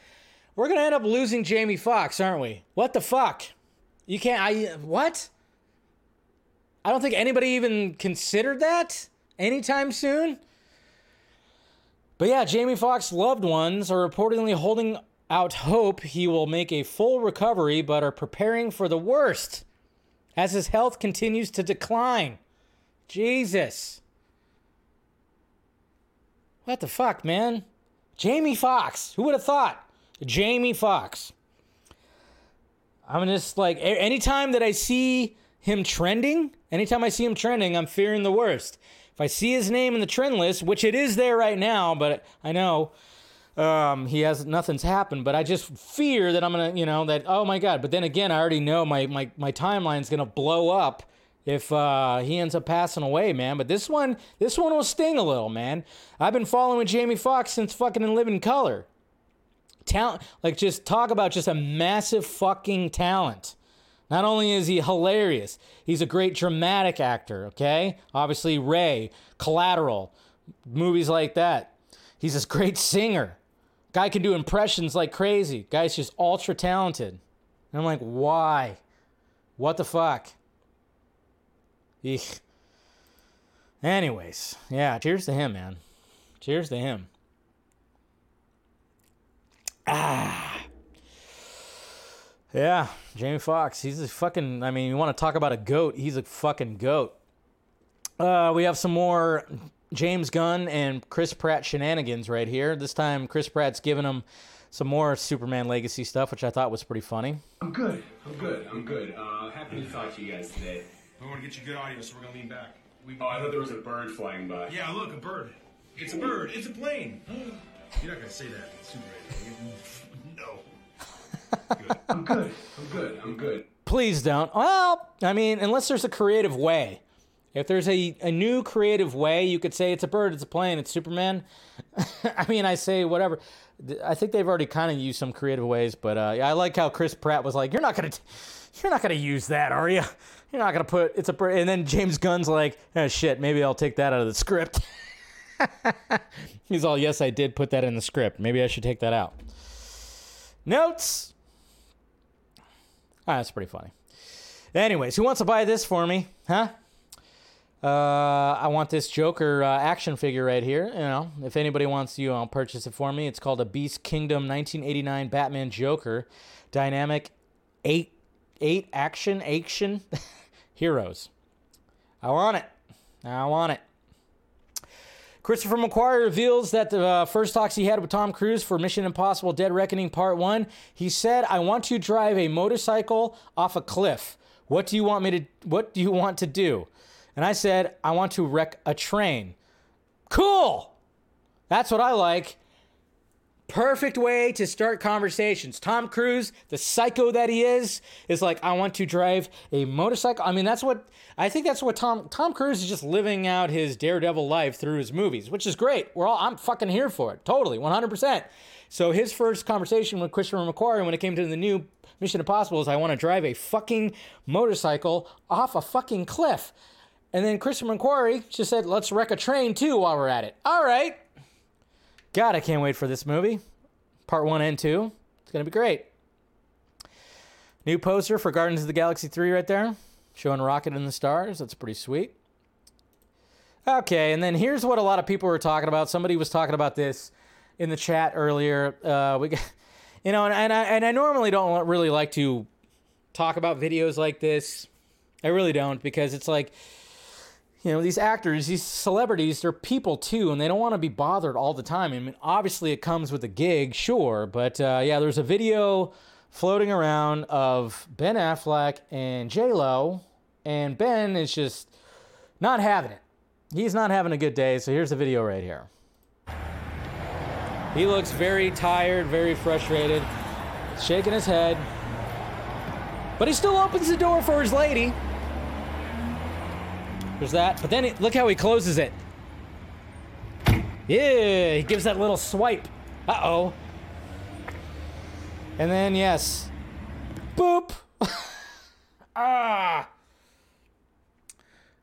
We're gonna end up losing Jamie Foxx, aren't we? What the fuck? You can't. I what? I don't think anybody even considered that anytime soon. But yeah, Jamie Foxx's loved ones are reportedly holding out hope he will make a full recovery, but are preparing for the worst as his health continues to decline. Jesus. What the fuck, man? Jamie Foxx. Who would have thought? Jamie Foxx. I'm just like anytime that I see him trending, anytime I see him trending, I'm fearing the worst. If I see his name in the trend list, which it is there right now, but I know um, he has nothing's happened, but I just fear that I'm gonna, you know, that oh my god. But then again, I already know my my my timeline's gonna blow up if uh, he ends up passing away, man. But this one, this one will sting a little, man. I've been following Jamie Foxx since fucking In Living Color talent like just talk about just a massive fucking talent Not only is he hilarious, he's a great dramatic actor, okay? Obviously, Ray, Collateral, movies like that. He's this great singer. Guy can do impressions like crazy. Guy's just ultra talented. And I'm like, why? What the fuck? Eek. Anyways, yeah, cheers to him, man. Cheers to him. Ah. Yeah, Jamie Foxx. He's a fucking. I mean, you want to talk about a goat? He's a fucking goat. Uh, we have some more James Gunn and Chris Pratt shenanigans right here. This time, Chris Pratt's giving him some more Superman legacy stuff, which I thought was pretty funny. I'm good. I'm good. I'm good. Uh, happy to talk to you guys today. We want to get you good audio, so we're gonna lean back. We, Oh, I thought there was a bird flying by. yeah, look, a bird. It's a bird. It's a plane. You're not gonna say that. It's Superman. no. I'm good. I'm good. I'm good. Please don't. Well, I mean, unless there's a creative way. If there's a, a new creative way, you could say it's a bird, it's a plane, it's Superman. I mean, I say whatever. I think they've already kind of used some creative ways, but uh, I like how Chris Pratt was like, "You're not gonna, you're not gonna use that, are you? You're not gonna put it's a bird." And then James Gunn's like, "Oh shit, maybe I'll take that out of the script." He's all, "Yes, I did put that in the script. Maybe I should take that out." Notes. Ah, that's pretty funny. Anyways, who wants to buy this for me? Huh? Uh, I want this Joker uh, action figure right here. You know, if anybody wants you, I'll purchase it for me. It's called a Beast Kingdom 1989 Batman Joker, dynamic eight eight action action heroes. I want it. I want it. Christopher McQuarrie reveals that the uh, first talks he had with Tom Cruise for Mission Impossible Dead Reckoning Part 1, he said, "I want to drive a motorcycle off a cliff. What do you want me to what do you want to do?" And I said, "I want to wreck a train." Cool. That's what I like. Perfect way to start conversations. Tom Cruise, the psycho that he is, is like, I want to drive a motorcycle. I mean, that's what I think that's what Tom Tom Cruise is just living out his daredevil life through his movies, which is great. We're all I'm fucking here for it. Totally, 100%. So his first conversation with Christopher McQuarrie when it came to the new Mission Impossible is I want to drive a fucking motorcycle off a fucking cliff. And then Christopher McQuarrie just said, let's wreck a train too while we're at it. All right. God, I can't wait for this movie. Part one and two. It's going to be great. New poster for Guardians of the Galaxy 3 right there, showing Rocket in the stars. That's pretty sweet. Okay, and then here's what a lot of people were talking about. Somebody was talking about this in the chat earlier. Uh, we, you know, and, and I and I normally don't really like to talk about videos like this. I really don't because it's like you know, these actors, these celebrities, they're people too, and they don't want to be bothered all the time. I mean, obviously it comes with a gig, sure, but uh, yeah, there's a video floating around of Ben Affleck and J Lo, and Ben is just not having it. He's not having a good day. So here's the video right here. He looks very tired, very frustrated, shaking his head, but he still opens the door for his lady. There's that. But then look how he closes it. Yeah, he gives that little swipe. Uh oh. And then, yes. Boop. ah.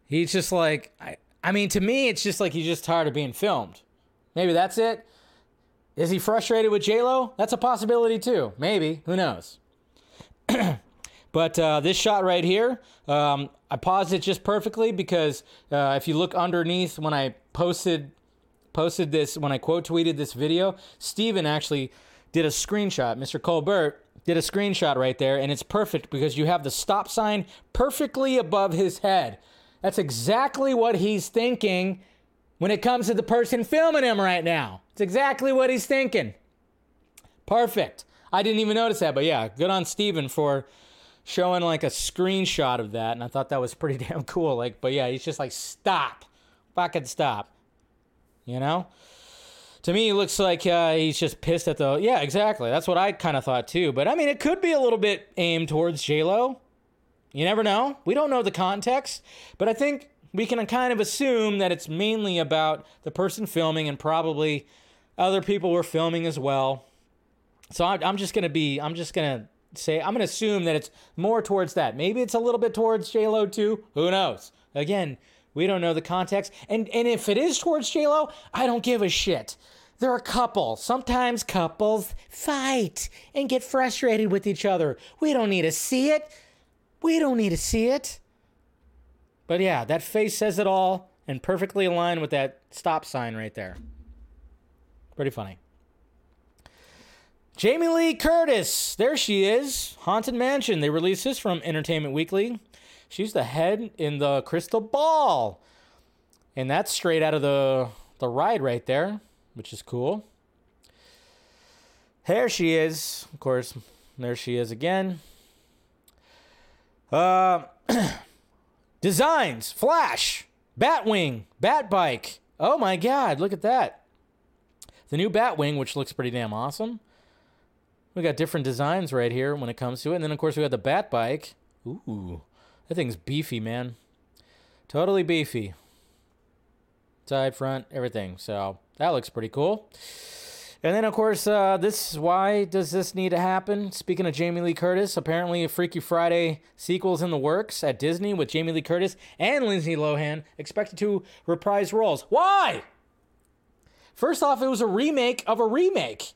He's just like, I, I mean, to me, it's just like he's just tired of being filmed. Maybe that's it. Is he frustrated with J-Lo? That's a possibility too. Maybe. Who knows? But uh, this shot right here, um, I paused it just perfectly because uh, if you look underneath when I posted posted this, when I quote tweeted this video, Steven actually did a screenshot. Mr. Colbert did a screenshot right there, and it's perfect because you have the stop sign perfectly above his head. That's exactly what he's thinking when it comes to the person filming him right now. It's exactly what he's thinking. Perfect. I didn't even notice that, but yeah, good on Steven for showing like a screenshot of that, and I thought that was pretty damn cool. Like, but yeah, he's just like, stop, fucking stop. You know? To me, it looks like uh, he's just pissed at the. Yeah, exactly. That's what I kind of thought too. But I mean, it could be a little bit aimed towards J Lo. You never know. We don't know the context, but I think we can kind of assume that it's mainly about the person filming and probably other people were filming as well. So I'm just gonna be. I'm just gonna say I'm gonna assume that it's more towards that. Maybe it's a little bit towards J Lo too. Who knows? Again, we don't know the context. And and if it is towards J Lo, I don't give a shit. They're a couple. Sometimes couples fight and get frustrated with each other. We don't need to see it. We don't need to see it. But yeah, that face says it all and perfectly aligned with that stop sign right there. Pretty funny. Jamie Lee Curtis, there she is. Haunted Mansion. They released this from Entertainment Weekly. She's the head in the crystal ball. And that's straight out of the the ride right there, which is cool. There she is. Of course, there she is again. Uh Designs, Flash, Batwing, Batbike. Oh my god, look at that. The new Batwing, which looks pretty damn awesome. We got different designs right here when it comes to it. And then, of course, we got the Batbike. Ooh, that thing's beefy, man. Totally beefy. Side, front, everything. So that looks pretty cool. And then, of course, uh, this why does this need to happen? Speaking of Jamie Lee Curtis, apparently a Freaky Friday sequel's in the works at Disney with Jamie Lee Curtis and Lindsay Lohan expected to reprise roles. Why? First off, it was a remake of a remake,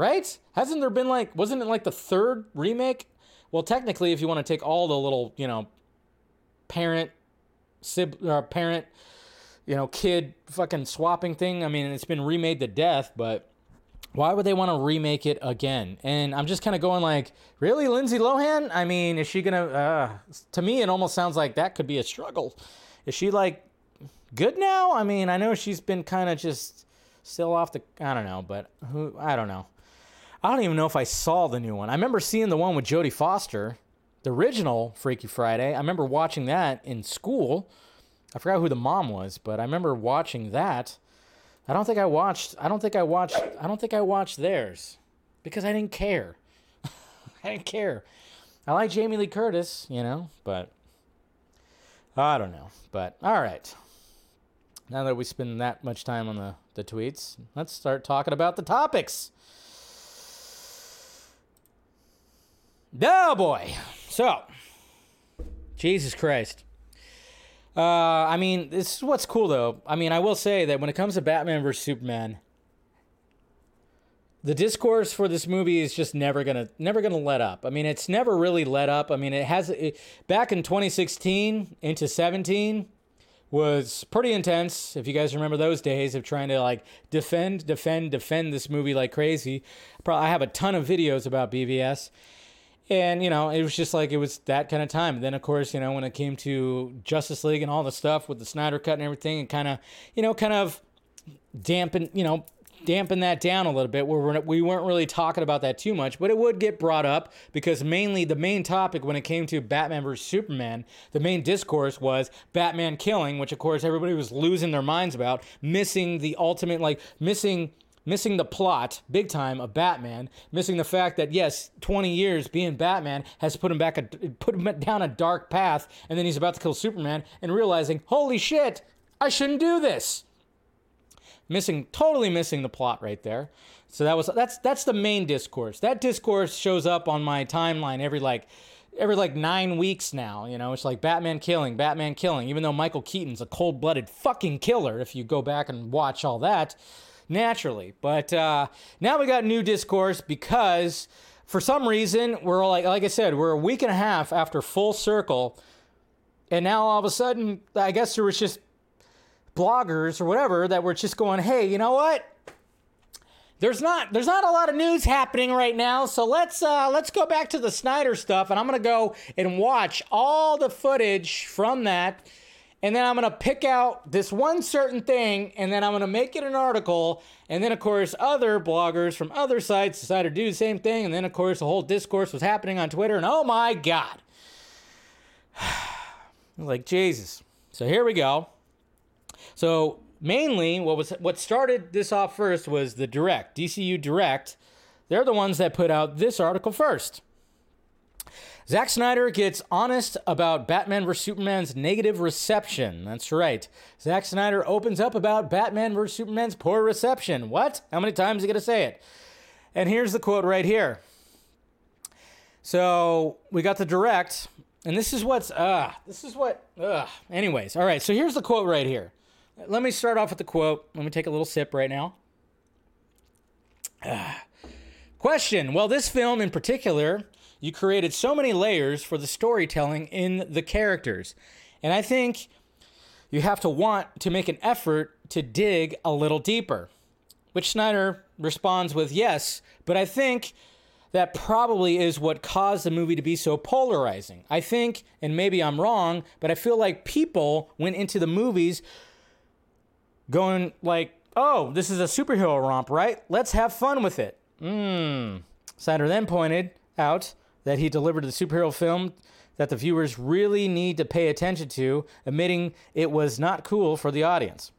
right? Hasn't there been like, wasn't it like the third remake? Well, technically, if you want to take all the little, you know, parent, sib, or parent, you know, kid fucking swapping thing, I mean, it's been remade to death, but why would they want to remake it again? And I'm just kind of going like, really, Lindsay Lohan? I mean, is she gonna? Uh, to me, it almost sounds like that could be a struggle. Is she like good now? I mean, I know she's been kind of just still off the. I don't know, but who? I don't know. I don't even know if I saw the new one. I remember seeing the one with Jodie Foster, the original Freaky Friday. I remember watching that in school. I forgot who the mom was, but I remember watching that. I don't think I watched. I don't think I watched. I don't think I watched theirs because I didn't care. I didn't care. I like Jamie Lee Curtis, you know, but I don't know. But all right. Now that we spend that much time on the the tweets, let's start talking about the topics. Oh boy. So, Jesus Christ. Uh, I mean, this is what's cool though. I mean, I will say that when it comes to Batman vs Superman, the discourse for this movie is just never gonna never gonna let up. I mean, it's never really let up. I mean, it has it, back in 2016 into 17 was pretty intense. If you guys remember those days of trying to like defend, defend, defend this movie like crazy, probably I have a ton of videos about BVS. And, you know, it was just like it was that kind of time. Then, of course, you know, when it came to Justice League and all the stuff with the Snyder Cut and everything, and kind of, you know, kind of dampen, you know, dampen that down a little bit where we're, we weren't really talking about that too much, but it would get brought up because mainly the main topic when it came to Batman vs. Superman, the main discourse was Batman killing, which of course everybody was losing their minds about, missing the ultimate, like, missing missing the plot big time of Batman, missing the fact that yes, 20 years being Batman has put him back a, put him down a dark path and then he's about to kill Superman and realizing, "Holy shit, I shouldn't do this." Missing totally missing the plot right there. So that was that's that's the main discourse. That discourse shows up on my timeline every like every like 9 weeks now, you know. It's like Batman killing, Batman killing, even though Michael Keaton's a cold-blooded fucking killer if you go back and watch all that naturally. But uh, now we got new discourse because for some reason we're like, like I said, we're a week and a half after full circle, and now all of a sudden, I guess there was just bloggers or whatever that were just going, hey, you know what? There's not there's not a lot of news happening right now, so let's uh, let's go back to the Snyder stuff, and I'm gonna go and watch all the footage from that and then I'm going to pick out this one certain thing, and then I'm going to make it an article. And then, of course, other bloggers from other sites decided to do the same thing. And then, of course, the whole discourse was happening on Twitter, and oh my God. like, Jesus. So here we go. So, mainly, what was what started this off first was the Direct, DCU Direct. They're the ones that put out this article first. Zack Snyder gets honest about Batman vs. Superman's negative reception. That's right. Zack Snyder opens up about Batman vs. Superman's poor reception. What? How many times are you going to say it? And here's the quote right here So we got the direct, and this is what's uh this is what uh anyways. All right, so here's the quote right here. Let me start off with the quote. Let me take a little sip right now. Ah. Question. Well, this film in particular, you created so many layers for the storytelling in the characters. And I think you have to want to make an effort to dig a little deeper. Which Snyder responds with yes, but I think that probably is what caused the movie to be so polarizing. I think, and maybe I'm wrong, but I feel like people went into the movies going like, "Oh, this is a superhero romp, right? Let's have fun with it." Mmm. Snyder then pointed out that he delivered the superhero film that the viewers really need to pay attention to, admitting it was not cool for the audience.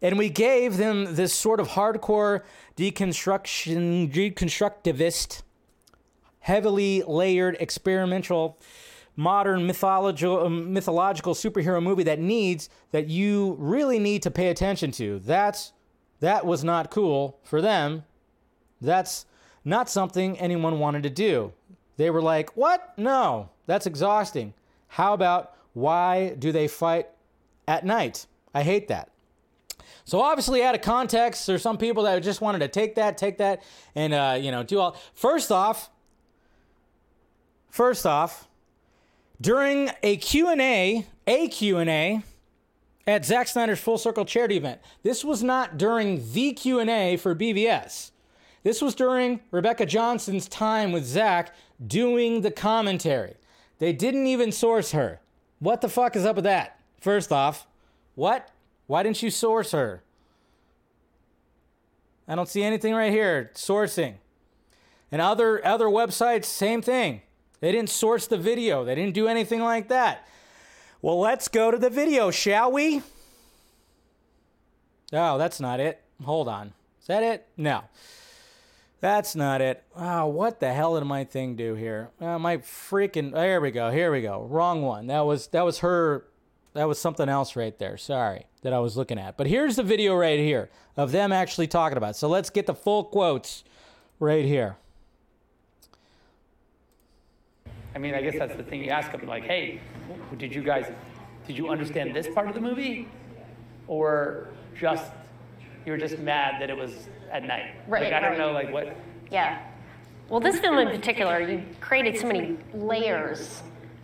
And we gave them this sort of hardcore deconstruction, deconstructivist, heavily layered, experimental, modern mythological, um, mythological superhero movie that needs that you really need to pay attention to. That's that was not cool for them. That's not something anyone wanted to do. They were like, "What? No, that's exhausting. How about why do they fight at night? I hate that." So obviously, out of context, there's some people that just wanted to take that, take that, and uh, you know, do all. First off, first off, during a Q&A, a Q&A at Zack Snyder's Full Circle charity event. This was not during the Q&A for BVS. This was during Rebecca Johnson's time with Zack doing the commentary. They didn't even source her. What the fuck is up with that? First off, what? Why didn't you source her? I don't see anything right here. Sourcing. And other other websites, same thing. They didn't source the video. They didn't do anything like that. Well, let's go to the video, shall we? Oh, that's not it. Hold on. Is that it? No. That's not it. Oh, what the hell did my thing do here? Oh, my freaking there we go. Here we go. Wrong one. That was that was her that was something else right there. Sorry that I was looking at. But here's the video right here of them actually talking about. It. So let's get the full quotes right here. I mean, I guess that's the thing you ask them, like, hey, did you guys, did you understand this part of the movie? Or just, you were just mad that it was at night? Right, Like, I don't know, like, what, Yeah. Well, this film in particular, you created so many layers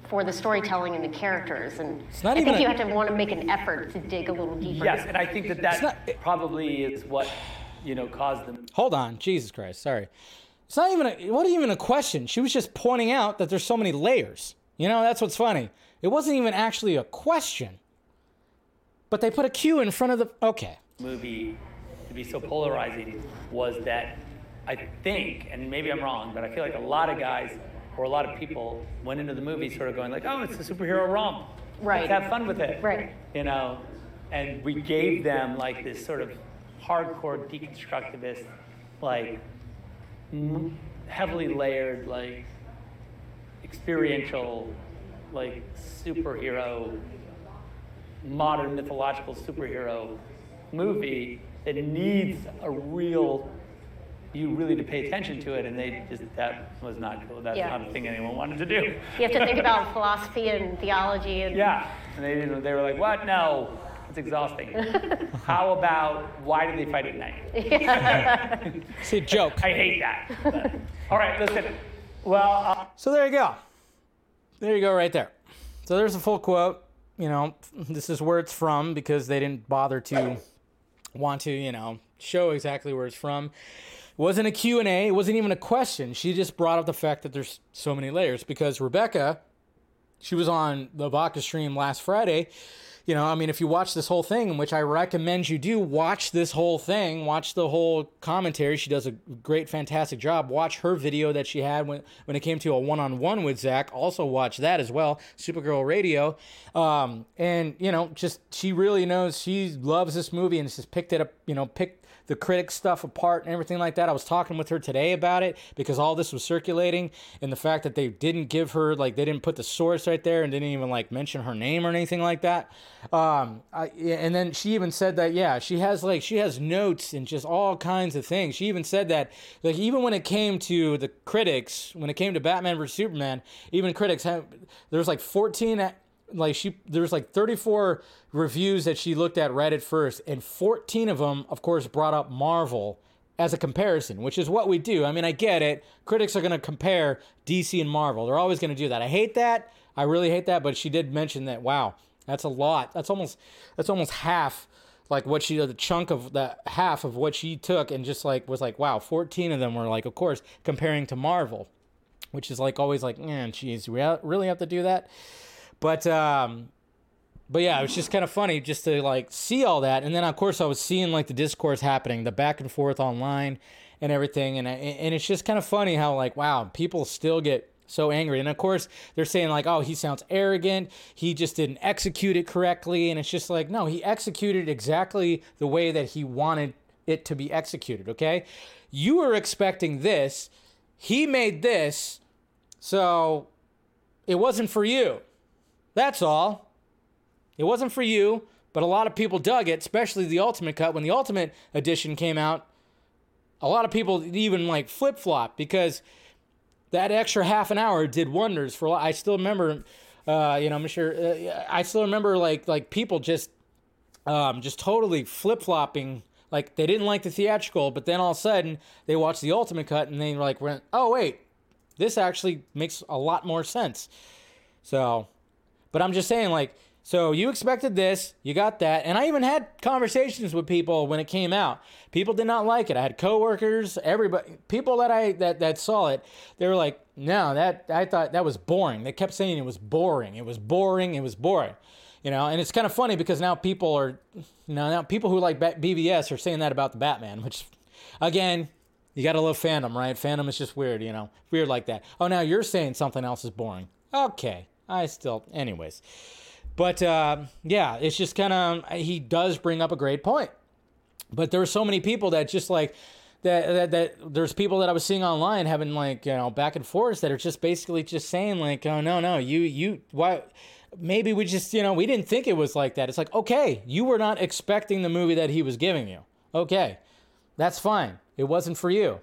for the storytelling and the characters, and not I even think a- you have to want to make an effort to dig a little deeper. yes, and I think that that probably is what, you know, caused them. Hold on, Jesus Christ, sorry. It's not even a it wasn't even a question. She was just pointing out that there's so many layers. You know, that's what's funny. It wasn't even actually a question. But they put a Q in front of the okay. movie to be so polarizing was that I think, and maybe I'm wrong, but I feel like a lot of guys or a lot of people went into the movie sort of going like, oh, it's a superhero romp. Right. Let's have fun with it. Right. You know, and we gave them like this sort of hardcore deconstructivist, like m- heavily layered, like experiential, like superhero modern mythological superhero movie that needs a real you really to pay attention to it and they just that was not cool that's Yeah. not a thing anyone wanted to do You have to think about philosophy and theology and yeah and they didn't they were like what no it's exhausting how about why do they fight at night See, joke. i hate that But- all right listen well uh, So there you go. There you go, right there. So there's a full quote. You know, this is where it's from because they didn't bother to want to, you know, show exactly where it's from. It wasn't a Q&A. It wasn't even a question. She just brought up the fact that there's so many layers because Rebecca, she was on the Baka stream last Friday. You know, I mean, if you watch this whole thing, which I recommend you do, watch this whole thing, watch the whole commentary. She does a great, fantastic job. Watch her video that she had when, when it came to a one on one with Zack. Also, watch that as well, Supergirl Radio. Um, and, you know, just she really knows she loves this movie and just picked it up, you know, picked the critic stuff apart and everything like that. I was talking with her today about it because all this was circulating and the fact that they didn't give her like they didn't put the source right there and didn't even like mention her name or anything like that. Um, I, and then she even said that yeah, she has like she has notes and just all kinds of things. She even said that like even when it came to the critics, when it came to Batman vs Superman, even critics have there was like 14 like she there was like 34 reviews that she looked at right at first and 14 of them of course brought up marvel as a comparison which is what we do. I mean i get it. Critics are going to compare dc and marvel. They're always going to do that. I hate that. I really hate that but she did mention that wow that's a lot. That's almost that's almost half like what she the chunk of the half of what she took and just like was like wow 14 of them were like of course comparing to marvel which is like always like man geez we really have to do that but um, but yeah, it was just kind of funny just to like see all that, and then of course I was seeing like the discourse happening, the back and forth online, and everything, and and it's just kind of funny how like wow, people still get so angry, and of course they're saying like oh he sounds arrogant, he just didn't execute it correctly, and it's just like no, he executed exactly the way that he wanted it to be executed. Okay, you were expecting this, he made this, so it wasn't for you. That's all. It wasn't for you, but a lot of people dug it, especially the Ultimate Cut. When the Ultimate Edition came out, a lot of people even like flip flop because that extra half an hour did wonders for. I still remember, uh, you know, I'm sure. Uh, I still remember like like people just, um, just totally flip flopping. Like they didn't like the theatrical, but then all of a sudden they watched the Ultimate Cut and they like went, oh wait, this actually makes a lot more sense. So but I'm just saying, like, so you expected this, you got that, and I even had conversations with people when it came out. People did not like it. I had coworkers, everybody, people that I that that saw it, they were like, "No, that I thought that was boring." They kept saying it was boring. It was boring. It was boring. You know, and it's kind of funny because now people are, you know, now people who like BVS are saying that about the Batman, which, again, you gotta love fandom, right? Fandom is just weird, you know, weird like that. Oh, now you're saying something else is boring. Okay, I still, anyways. But uh, yeah, it's just kind of, he does bring up a great point. But there are so many people that just like, that, that, that there's people that I was seeing online having like, you know, back and forth that are just basically just saying like, oh, no, no, you, you, why, maybe we just, you know, we didn't think it was like that. It's like, okay, you were not expecting the movie that he was giving you. Okay, that's fine. It wasn't for you.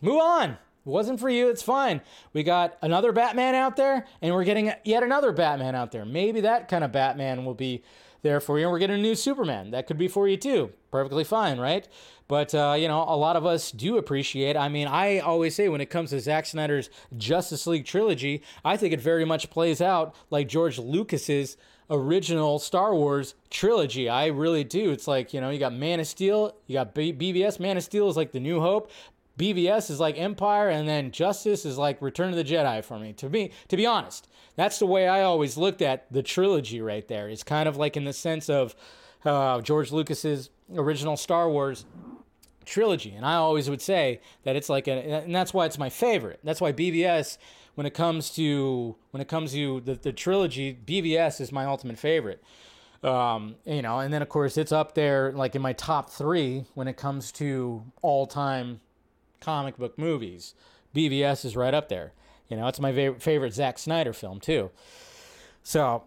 Move on wasn't for you, it's fine. We got another Batman out there, and we're getting yet another Batman out there. Maybe that kind of Batman will be there for you, and we're getting a new Superman. That could be for you too. Perfectly fine, right? But, uh, you know, a lot of us do appreciate. I mean, I always say when it comes to Zack Snyder's Justice League trilogy, I think it very much plays out like George Lucas's original Star Wars trilogy. I really do. It's like, you know, you got Man of Steel, you got B-. Man of Steel is like the new hope. BVS is like Empire, and then Justice is like Return of the Jedi for me. To me, to be honest, that's the way I always looked at the trilogy right there. It's kind of like in the sense of uh, George Lucas's original Star Wars trilogy, and I always would say that it's like a, and that's why it's my favorite. That's why BVS, when it comes to when it comes to the, the trilogy, BVS is my ultimate favorite. Um, you know, and then of course it's up there like in my top three when it comes to all time comic book movies. BVS is right up there. You know, it's my favorite, Zack Snyder film too. So,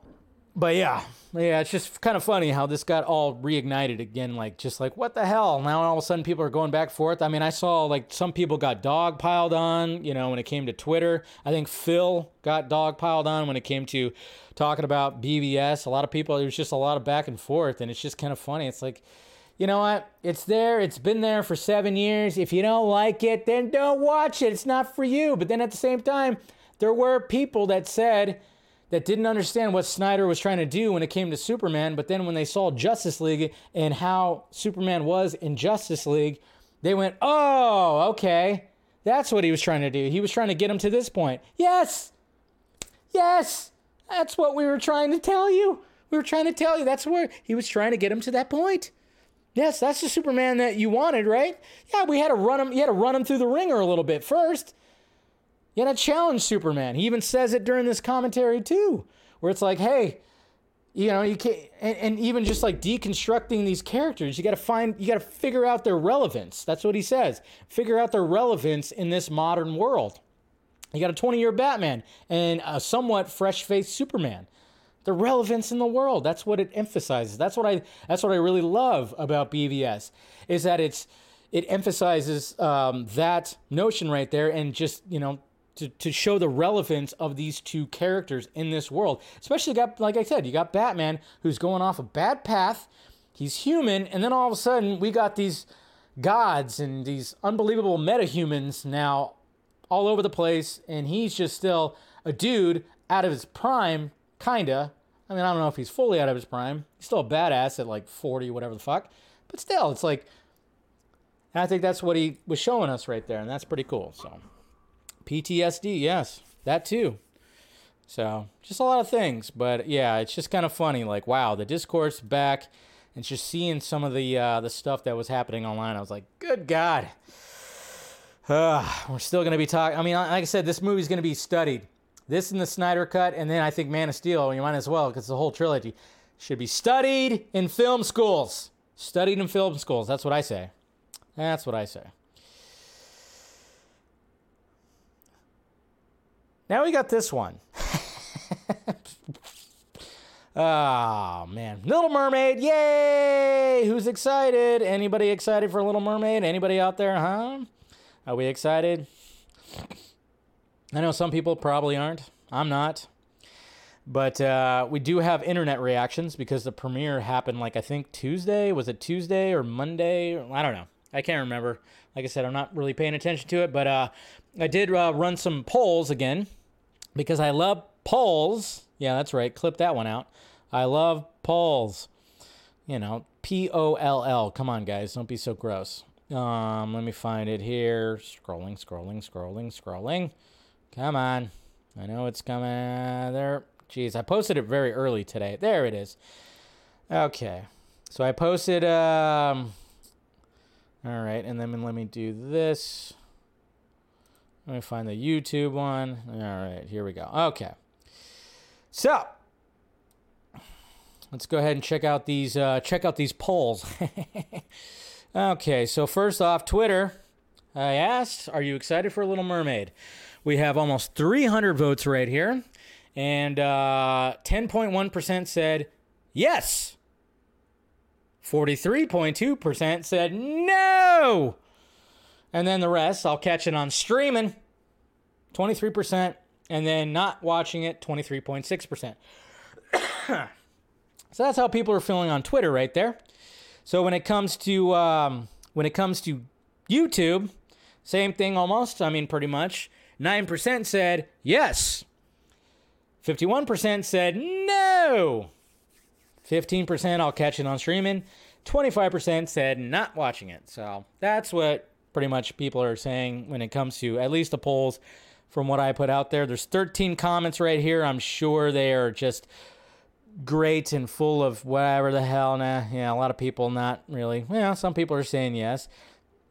but yeah, yeah, it's just kind of funny how this got all reignited again. Like, just like what the hell? Now all of a sudden people are going back forth. I mean, I saw like some people got dog piled on. You know, when it came to Twitter, I think Phil got dog piled on when it came to talking about BVS. A lot of people, there's just a lot of back and forth, and it's just kind of funny. It's like you know what? It's there. It's been there for seven years. If you don't like it, then don't watch it. It's not for you. But then at the same time, there were people that said that didn't understand what Snyder was trying to do when it came to Superman. But then when they saw Justice League and how Superman was in Justice League, they went, oh, okay. That's what he was trying to do. He was trying to get him to this point. Yes. Yes. That's what we were trying to tell you. We were trying to tell you. That's where he was trying to get him to that point. Yes, that's the Superman that you wanted, right? Yeah, we had to run him. You had to run him through the wringer a little bit first. You had to challenge Superman. He even says it during this commentary too, where it's like, "Hey, you know you can't and, and even just like deconstructing these characters you got to find you got to figure out their relevance that's what he says figure out their relevance in this modern world you got a 20 year batman and a somewhat fresh faced superman the relevance in the world that's what it emphasizes that's what i that's what i really love about bvs is that it's it emphasizes um, that notion right there and just you know to, to show the relevance of these two characters in this world. Especially got like I said, you got Batman who's going off a bad path. He's human, and then all of a sudden we got these gods and these unbelievable metahumans now all over the place, and he's just still a dude out of his prime, kinda. I mean, I don't know if he's fully out of his prime. He's still a badass at like 40, whatever the fuck. But still, it's like, I think that's what he was showing us right there, and that's pretty cool. So. PTSD, yes, that too. So just a lot of things, but yeah, it's just kind of funny. Like, wow, the discourse back, and just seeing some of the uh, the stuff that was happening online. I was like, good God, uh, we're still gonna be talking. I mean, like I said, this movie's gonna be studied. This and the Snyder cut, and then I think Man of Steel. You might as well because the whole trilogy should be studied in film schools. Studied in film schools. That's what I say. That's what I say. Now we got this one. oh man, Little Mermaid, yay! Who's excited? Anybody excited for Little Mermaid? Anybody out there, huh? Are we excited? I know some people probably aren't. I'm not. But uh, we do have internet reactions because the premiere happened like I think Tuesday. Was it Tuesday or Monday? I don't know. I can't remember. Like I said, I'm not really paying attention to it, but uh, I did uh, run some polls again because I love polls. Yeah, that's right. Clip that one out. I love polls. You know, P O L L. Come on, guys. Don't be so gross. Um, let me find it here. Scrolling, scrolling, scrolling, scrolling. Come on. I know it's coming there. Jeez, I posted it very early today. There it is. Okay. So I posted um all right, and then let me do this. Let me find the YouTube one. All right, here we go. Okay. So, let's go ahead and check out these uh, check out these polls. okay, so first off, Twitter. I asked, "Are you excited for a Little Mermaid?" We have almost 300 votes right here, and uh, 10.1% said yes. 43.2% said no. And then the rest, I'll catch it on streaming, 23%, and then not watching it, 23.6%. so that's how people are feeling on Twitter right there. So when it comes to um, when it comes to YouTube, same thing almost. I mean, pretty much. Nine percent said yes. Fifty-one percent said no. Fifteen percent I'll catch it on streaming. Twenty-five percent said not watching it. So that's what pretty much people are saying when it comes to at least the polls from what I put out there. There's 13 comments right here. I'm sure they are just great and full of whatever the hell. Nah, yeah, a lot of people not really. Yeah, some people are saying yes.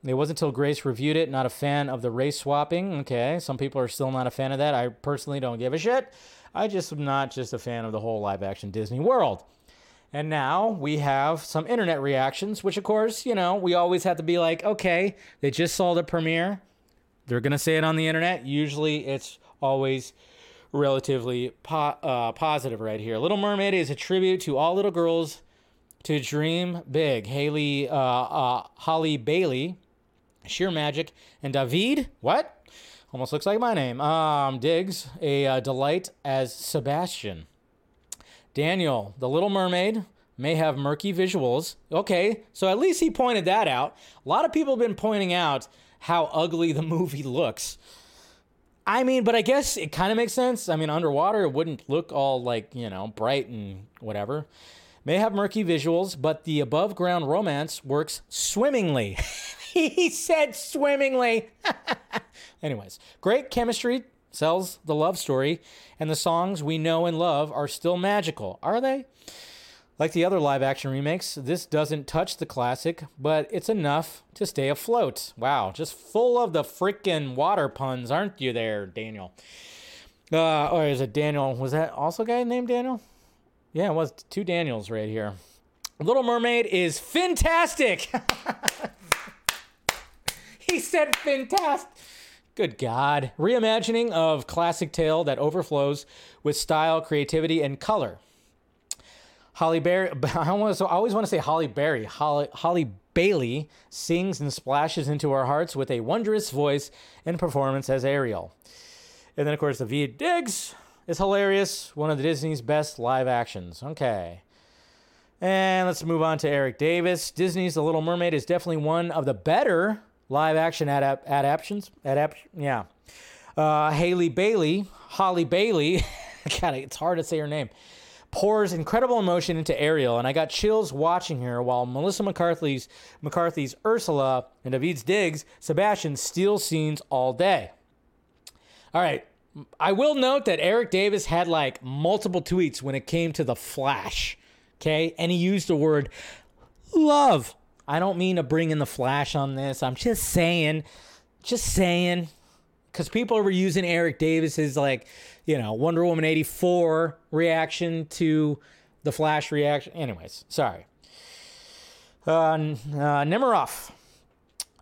It wasn't until Grace reviewed it, not a fan of the race swapping. Okay, some people are still not a fan of that. I personally don't give a shit. I just am not just a fan of the whole live action Disney world. And now we have some internet reactions, which, of course, you know, we always have to be like, okay, they just saw the premiere. They're going to say it on the internet. Usually it's always relatively po- uh, positive right here. Little Mermaid is a tribute to all little girls to dream big. Haley, uh, uh, Holly Bailey, Sheer Magic, and David, what? Almost looks like my name. Um, Diggs, a uh, delight as Sebastian. Daniel, The Little Mermaid, may have murky visuals. Okay, so at least he pointed that out. A lot of people have been pointing out how ugly the movie looks. I mean, but I guess it kind of makes sense. I mean, underwater, it wouldn't look all like, you know, bright and whatever. May have murky visuals, but the above ground romance works swimmingly. he said swimmingly. Anyways, great chemistry sells the love story, and the songs we know and love are still magical. Are they? Like the other live action remakes, this doesn't touch the classic, but it's enough to stay afloat. Wow, just full of the freaking water puns, aren't you there, Daniel? Uh, or is it Daniel? Was that also a guy named Daniel? Yeah, it was two Daniels right here. Little Mermaid is fantastic. he said fantastic. Good God. Reimagining of classic tale that overflows with style, creativity, and color. Holly Berry, I always, want to say Holly Berry. Holly, Holly Bailey sings and splashes into our hearts with a wondrous voice and performance as Ariel. And then, of course, Daveed Diggs is hilarious. One of the Disney's best live actions. Okay. And let's move on to Eric Davis. Disney's The Little Mermaid is definitely one of the better live action adap- adaptations. Adapt- yeah. Uh, Haley Bailey, Holly Bailey, God, it's hard to say her name, pours incredible emotion into Ariel, and I got chills watching her while Melissa McCarthy's McCarthy's Ursula and David's Diggs Sebastian steal scenes all day. All right. I will note that Eric Davis had like multiple tweets when it came to the Flash. Okay. And he used the word love. I don't mean to bring in the Flash on this. I'm just saying, just saying, because people were using Eric Davis's like, you know, Wonder Woman 84 reaction to the Flash reaction. Anyways, sorry. Uh, uh, Nemiroff.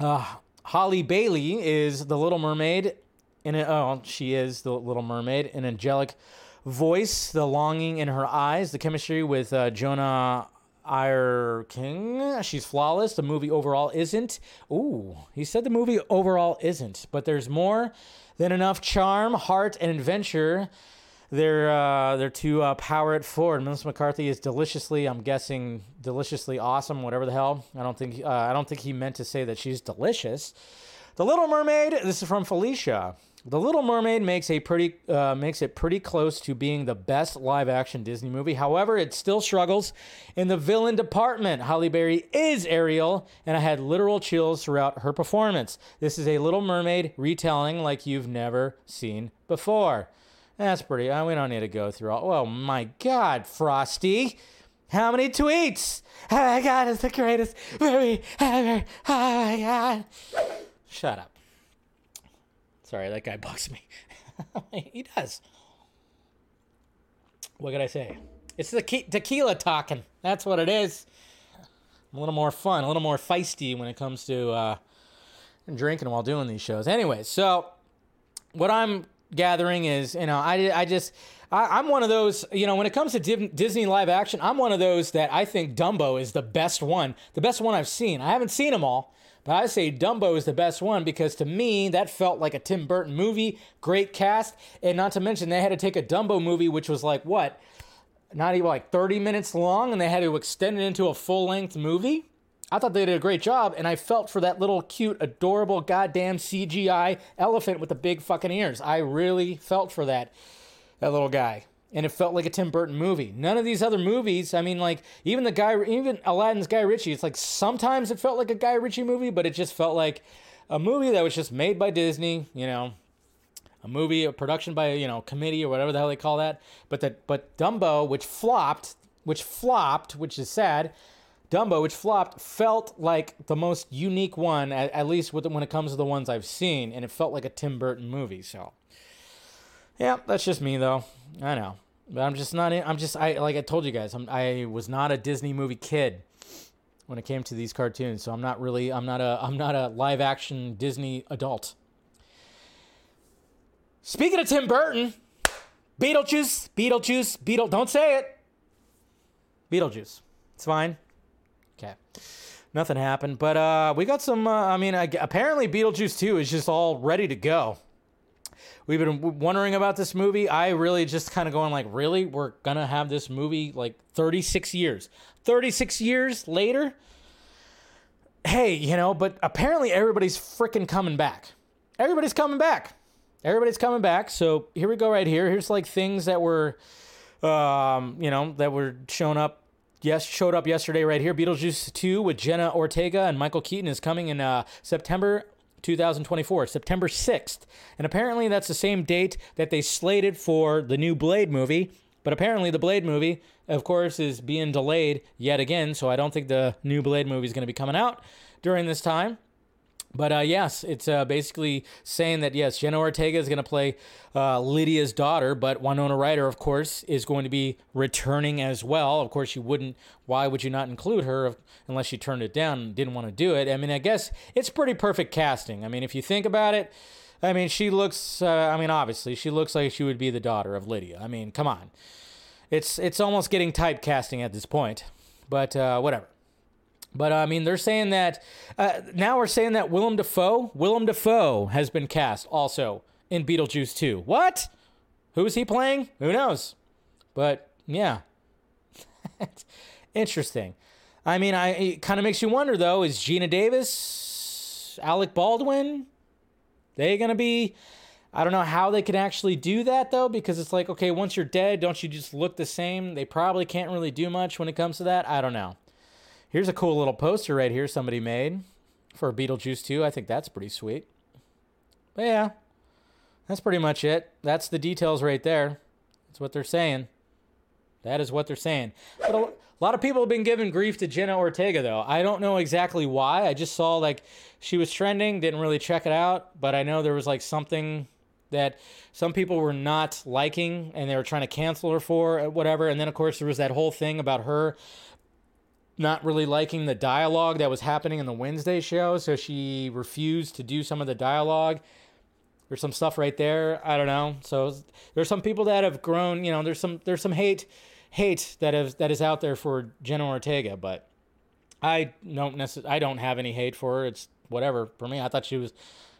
Uh, Holly Bailey is the Little Mermaid. In oh, she is the Little Mermaid. An angelic voice, the longing in her eyes, the chemistry with uh, Jonah Hauer-King. She's flawless. The movie overall isn't. Ooh, he said the movie overall isn't, but there's more than enough charm, heart, and adventure. They're uh, they're to uh, power it forward. Melissa McCarthy is deliciously, I'm guessing, deliciously awesome. Whatever the hell. I don't think uh, I don't think he meant to say that she's delicious. The Little Mermaid. This is from Felicia. The Little Mermaid makes a pretty uh, makes it pretty close to being the best live action Disney movie. However, it still struggles in the villain department. Halle Berry is Ariel, and I had literal chills throughout her performance. This is a Little Mermaid retelling like you've never seen before. That's pretty. Uh, we don't need to go through all. Oh my God, Frosty! How many tweets? Oh my God, it's the greatest movie ever. Oh my God! Shut up. Sorry, that guy bugs me. he does. What could I say? It's the tequila talking. That's what it is. I'm a little more fun, a little more feisty when it comes to uh, drinking while doing these shows. Anyway, so what I'm gathering is, you know, I, I just, I, I'm one of those, you know, when it comes to Di- Disney live action, I'm one of those that I think Dumbo is the best one, the best one I've seen. I haven't seen them all, but I say Dumbo is the best one because to me, that felt like a Tim Burton movie, great cast, and not to mention they had to take a Dumbo movie, which was like, what, not even like 30 minutes long, and they had to extend it into a full length movie. I thought they did a great job, and I felt for that little cute, adorable, goddamn CGI elephant with the big fucking ears. I really felt for that, that little guy, and it felt like a Tim Burton movie. None of these other movies, I mean, like even the guy, even Aladdin's Guy Ritchie. It's like sometimes it felt like a Guy Ritchie movie, but it just felt like a movie that was just made by Disney. You know, a movie, a production by you know committee or whatever the hell they call that. But that, but Dumbo, which flopped, which flopped, which is sad. Dumbo, which flopped, felt like the most unique one, at, at least when it comes to the ones I've seen, and it felt like a Tim Burton movie. So, yeah, that's just me though. I know, but I'm just not. I'm just. I like I told you guys. I'm, I was not a Disney movie kid when it came to these cartoons, so I'm not really. I'm not a. I'm not a live action Disney adult. Speaking of Tim Burton, Beetlejuice, Beetlejuice, Beetle. Don't say it. Beetlejuice. It's fine. Okay. Nothing happened, but uh, we got some. Uh, I mean, I, apparently Beetlejuice 2 is just all ready to go. We've been wondering about this movie. I really just kind of going like, really, we're gonna have this movie like 36 years, 36 years later. Hey, you know, but apparently everybody's freaking coming back. Everybody's coming back. Everybody's coming back. So here we go, right here. Here's like things that were, um, you know, that were shown up yes, showed up yesterday right here. Beetlejuice 2 with Jenna Ortega and Michael Keaton is coming in uh, September 2024, September 6th. And apparently that's the same date that they slated for the new Blade movie. But apparently the Blade movie, of course, is being delayed yet again. So I don't think the new Blade movie is going to be coming out during this time. But uh, yes, it's uh, basically saying that yes, Jenna Ortega is going to play uh, Lydia's daughter, but Winona Ryder, of course, is going to be returning as well. Of course, you wouldn't. Why would you not include her if, unless she turned it down and didn't want to do it? I mean, I guess it's pretty perfect casting. I mean, if you think about it, I mean, she looks. Uh, I mean, obviously, she looks like she would be the daughter of Lydia. I mean, come on, it's it's almost getting typecasting at this point. But uh, whatever. But uh, I mean, they're saying that uh, now we're saying that Willem Dafoe, Willem Dafoe has been cast also in Beetlejuice 2. What? Who's he playing? Who knows? But yeah, interesting. I mean, I it kind of makes you wonder though: is Geena Davis, Alec Baldwin, they gonna be? I don't know how they could actually do that though, because it's like, okay, once you're dead, don't you just look the same? They probably can't really do much when it comes to that. I don't know. Here's a cool little poster right here somebody made for Beetlejuice 2. I think that's pretty sweet. But yeah, that's pretty much it. That's the details right there. That's what they're saying. That is what they're saying. But a, a lot of people have been giving grief to Jenna Ortega, though. I don't know exactly why. I just saw like she was trending, didn't really check it out, but I know there was like something that some people were not liking and they were trying to cancel her for, uh, whatever. And then, of course, there was that whole thing about her not really liking the dialogue that was happening in the Wednesday show, so she refused to do some of the dialogue. There's some stuff right there. I don't know. So there's some people that have grown. You know, there's some there's some hate hate that is that is out there for Jenna Ortega, but I don't necess- I don't have any hate for her. It's whatever for me. I thought she was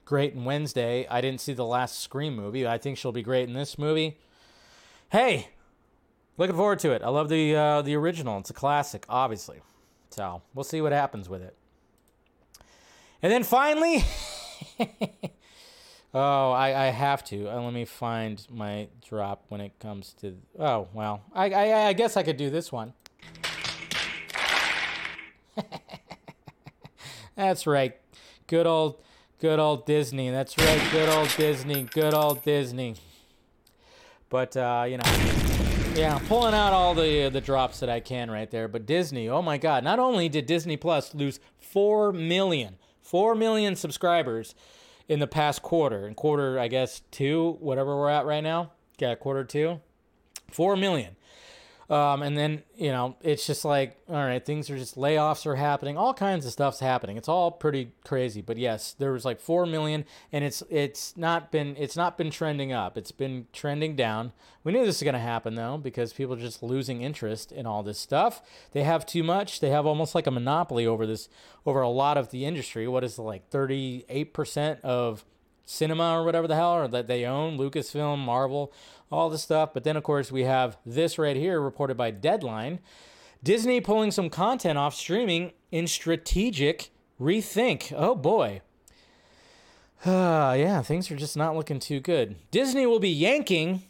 great in Wednesday. I didn't see the last Scream movie. I think she'll be great in this movie. Hey, looking forward to it. I love the uh, the original. It's a classic, obviously. So we'll see what happens with it. And then finally, oh, I, I have to. Uh, let me find my drop when it comes to. Oh well, I I, I guess I could do this one. That's right, good old good old Disney. That's right, good old Disney. Good old Disney. But uh, you know. Yeah, pulling out all the uh, the drops that I can right there. But Disney, oh my God! Not only did Disney Plus lose four million, four million subscribers in the past quarter, in quarter I guess two, whatever we're at right now. Yeah, quarter two, four million. Um, and then you know it's just like all right, things are just layoffs are happening, all kinds of stuff's happening. It's all pretty crazy. But yes, there was like four million, and it's it's not been it's not been trending up. It's been trending down. We knew this was gonna happen though because people are just losing interest in all this stuff. They have too much. They have almost like a monopoly over this over a lot of the industry. What is it like thirty eight percent of cinema or whatever the hell or that they own lucasfilm marvel all the stuff but then of course we have this right here reported by deadline. Disney pulling some content off streaming in strategic rethink. Oh boy. Uh, yeah things are just not looking too good. Disney will be yanking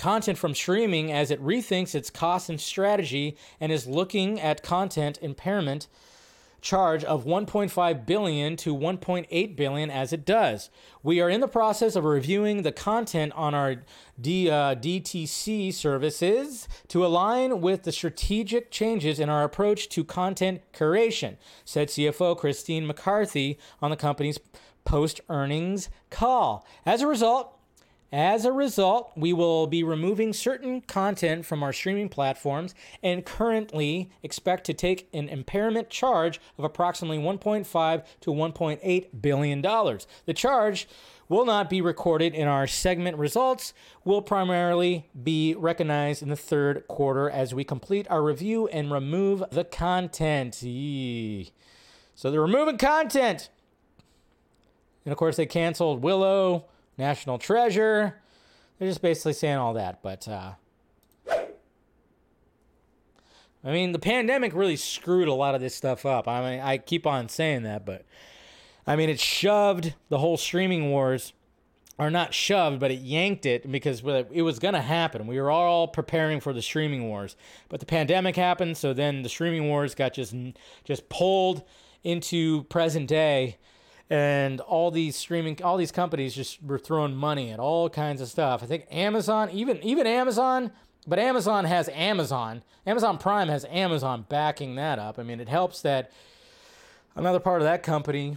content from streaming as it rethinks its cost and strategy and is looking at content impairment charge of 1.5 billion to 1.8 billion as it does. We are in the process of reviewing the content on our D, uh, DTC services to align with the strategic changes in our approach to content curation, said CFO Christine McCarthy on the company's post earnings call. As a result, as a result, we will be removing certain content from our streaming platforms and currently expect to take an impairment charge of approximately 1.5 to 1.8 billion dollars. The charge will not be recorded in our segment results, will primarily be recognized in the third quarter as we complete our review and remove the content. Yee. So they're removing content. And of course, they canceled Willow, National Treasure. They're just basically saying all that. But, uh, I mean, the pandemic really screwed a lot of this stuff up. I mean, I keep on saying that, but I mean, it shoved the whole streaming wars, or not shoved, but it yanked it because it was going to happen. We were all preparing for the streaming wars, but the pandemic happened, so then the streaming wars got just just pulled into present day and all these streaming all these companies just were throwing money at all kinds of stuff. I think amazon even even amazon but amazon has amazon. Amazon prime has amazon backing that up. I mean it helps that another part of that company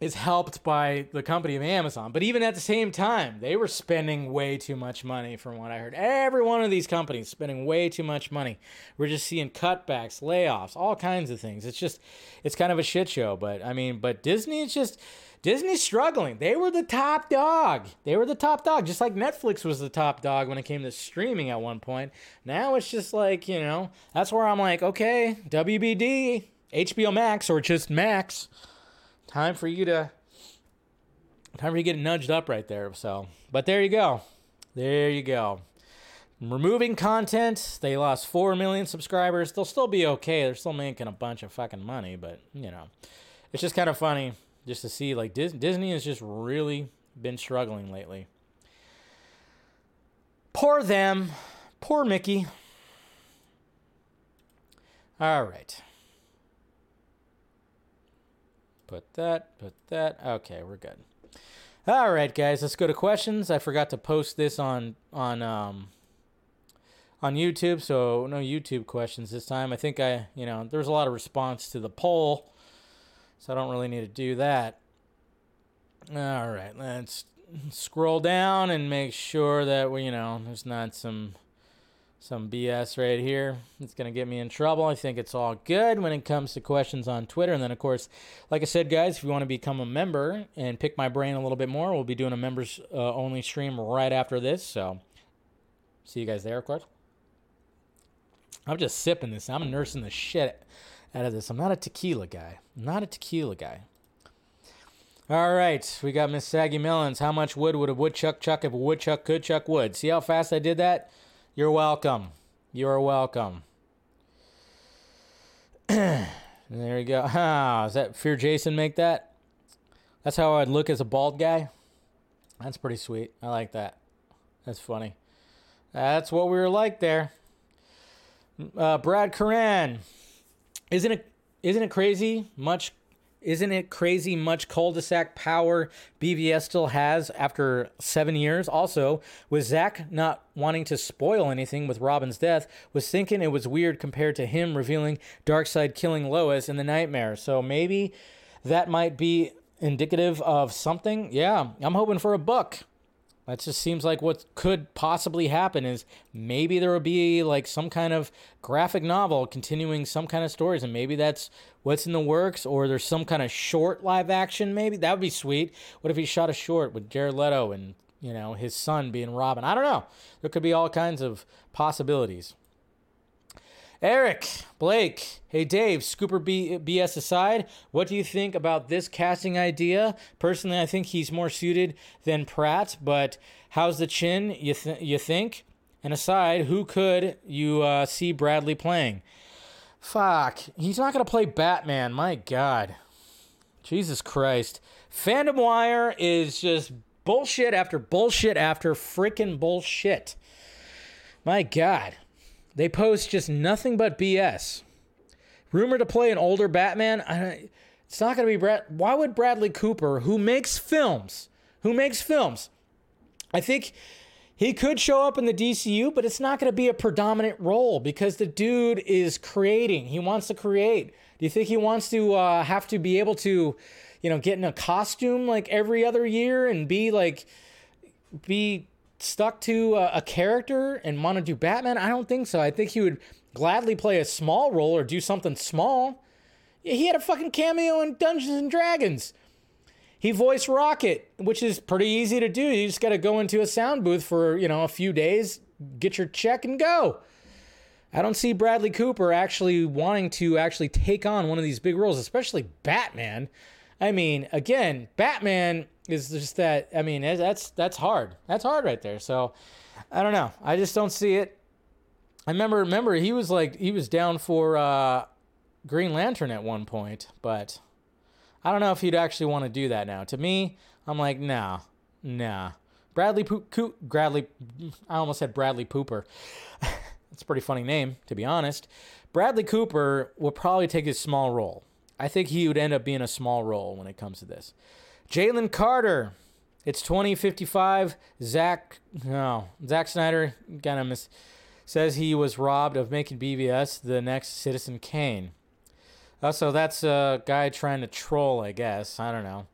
is helped by the company of Amazon. But even at the same time, they were spending way too much money from what I heard. Every one of these companies spending way too much money. We're just seeing cutbacks, layoffs, all kinds of things. It's just it's kind of a shit show, but I mean, but Disney is just Disney's struggling. They were the top dog. They were the top dog, just like Netflix was the top dog when it came to streaming at one point. Now it's just like, you know, that's where I'm like, okay, WBD, HBO Max, or just Max time for you to time for you to get nudged up right there. So, but there you go. There you go. Removing content, they lost 4 million subscribers. They'll still be okay. They're still making a bunch of fucking money, but you know, it's just kind of funny just to see like Dis- Disney has just really been struggling lately. Poor them. Poor Mickey. All right. Put that, put that. Okay, we're good. All right, guys, let's go to questions. I forgot to post this on on um on YouTube, so no YouTube questions this time. I think I, you know, there's a lot of response to the poll, so I don't really need to do that. All right, let's scroll down and make sure that we, you know, there's not some some BS right here. It's going to get me in trouble. I think it's all good when it comes to questions on Twitter. And then, of course, like I said, guys, if you want to become a member and pick my brain a little bit more, we'll be doing a members uh, only stream right after this. So, see you guys there, of course. I'm just sipping this. I'm nursing the shit out of this. I'm not a tequila guy. I'm not a tequila guy. All right, we got Miss Saggy Melons. How much wood would a woodchuck chuck if a woodchuck could chuck wood? See how fast I did that? You're welcome. You're welcome. there you go. Ah, is that Fear Jason make that? That's how I'd look as a bald guy. That's pretty sweet. I like that. That's funny. That's what we were like there. Uh, Brad Coran. Isn't it isn't it crazy much isn't it crazy much cul-de-sac power BVS still has after seven years? Also, with Zack not wanting to spoil anything with Robin's death, was thinking it was weird compared to him revealing Darkseid killing Lois in the nightmare. So maybe that might be indicative of something. Yeah, I'm hoping for a book. That just seems like what could possibly happen is maybe there will be like some kind of graphic novel continuing some kind of stories, and maybe that's what's in the works, or there's some kind of short live action. Maybe that would be sweet. What if he shot a short with Jared Leto and you know his son being Robin? I don't know. There could be all kinds of possibilities. Eric, Blake, hey Dave, Scooper B- BS aside, what do you think about this casting idea? Personally, I think he's more suited than Pratt, but how's the chin, you, th- you think? And aside, who could you uh, see Bradley playing? Fuck, he's not going to play Batman, my God. Jesus Christ. Fandom Wire is just bullshit after bullshit after freaking bullshit. My God. They post just nothing but BS. Rumored to play an older Batman. I, it's not going to be Brad. Why would Bradley Cooper, who makes films, who makes films, I think he could show up in the DCU, but it's not going to be a predominant role because the dude is creating. He wants to create. Do you think he wants to uh, have to be able to, you know, get in a costume like every other year and be like, be stuck to a, a character and want to do Batman? I don't think so. I think he would gladly play a small role or do something small. He had a fucking cameo in Dungeons and Dragons. He voiced Rocket, which is pretty easy to do. You just got to go into a sound booth for, you know, a few days, get your check and go. I don't see Bradley Cooper actually wanting to actually take on one of these big roles, especially Batman. I mean, again, Batman is just that. I mean, that's that's hard. That's hard right there. So, I don't know. I just don't see it. I remember remember he was like he was down for uh, Green Lantern at one point, but I don't know if he'd actually want to do that now. To me, I'm like, nah, nah. Bradley Poop, Bradley, I almost said Bradley Pooper. That's a pretty funny name, to be honest. Bradley Cooper will probably take his small role. I think he would end up being a small role when it comes to this. Jalen Carter. It's 2055. Zack, no, Zack Snyder kind of mis- says he was robbed of making BVS the next Citizen Kane. Uh, so that's a guy trying to troll, I guess. I don't know.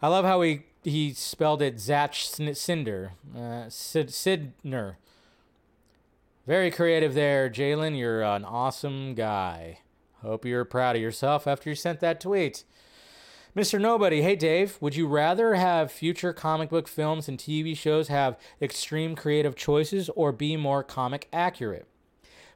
I love how he he spelled it Zach Sn- Cinder, uh, Sid Sidner. Very creative there, Jalen. You're an awesome guy. Hope you're proud of yourself after you sent that tweet. Mr. Nobody, hey Dave, would you rather have future comic book films and TV shows have extreme creative choices or be more comic accurate?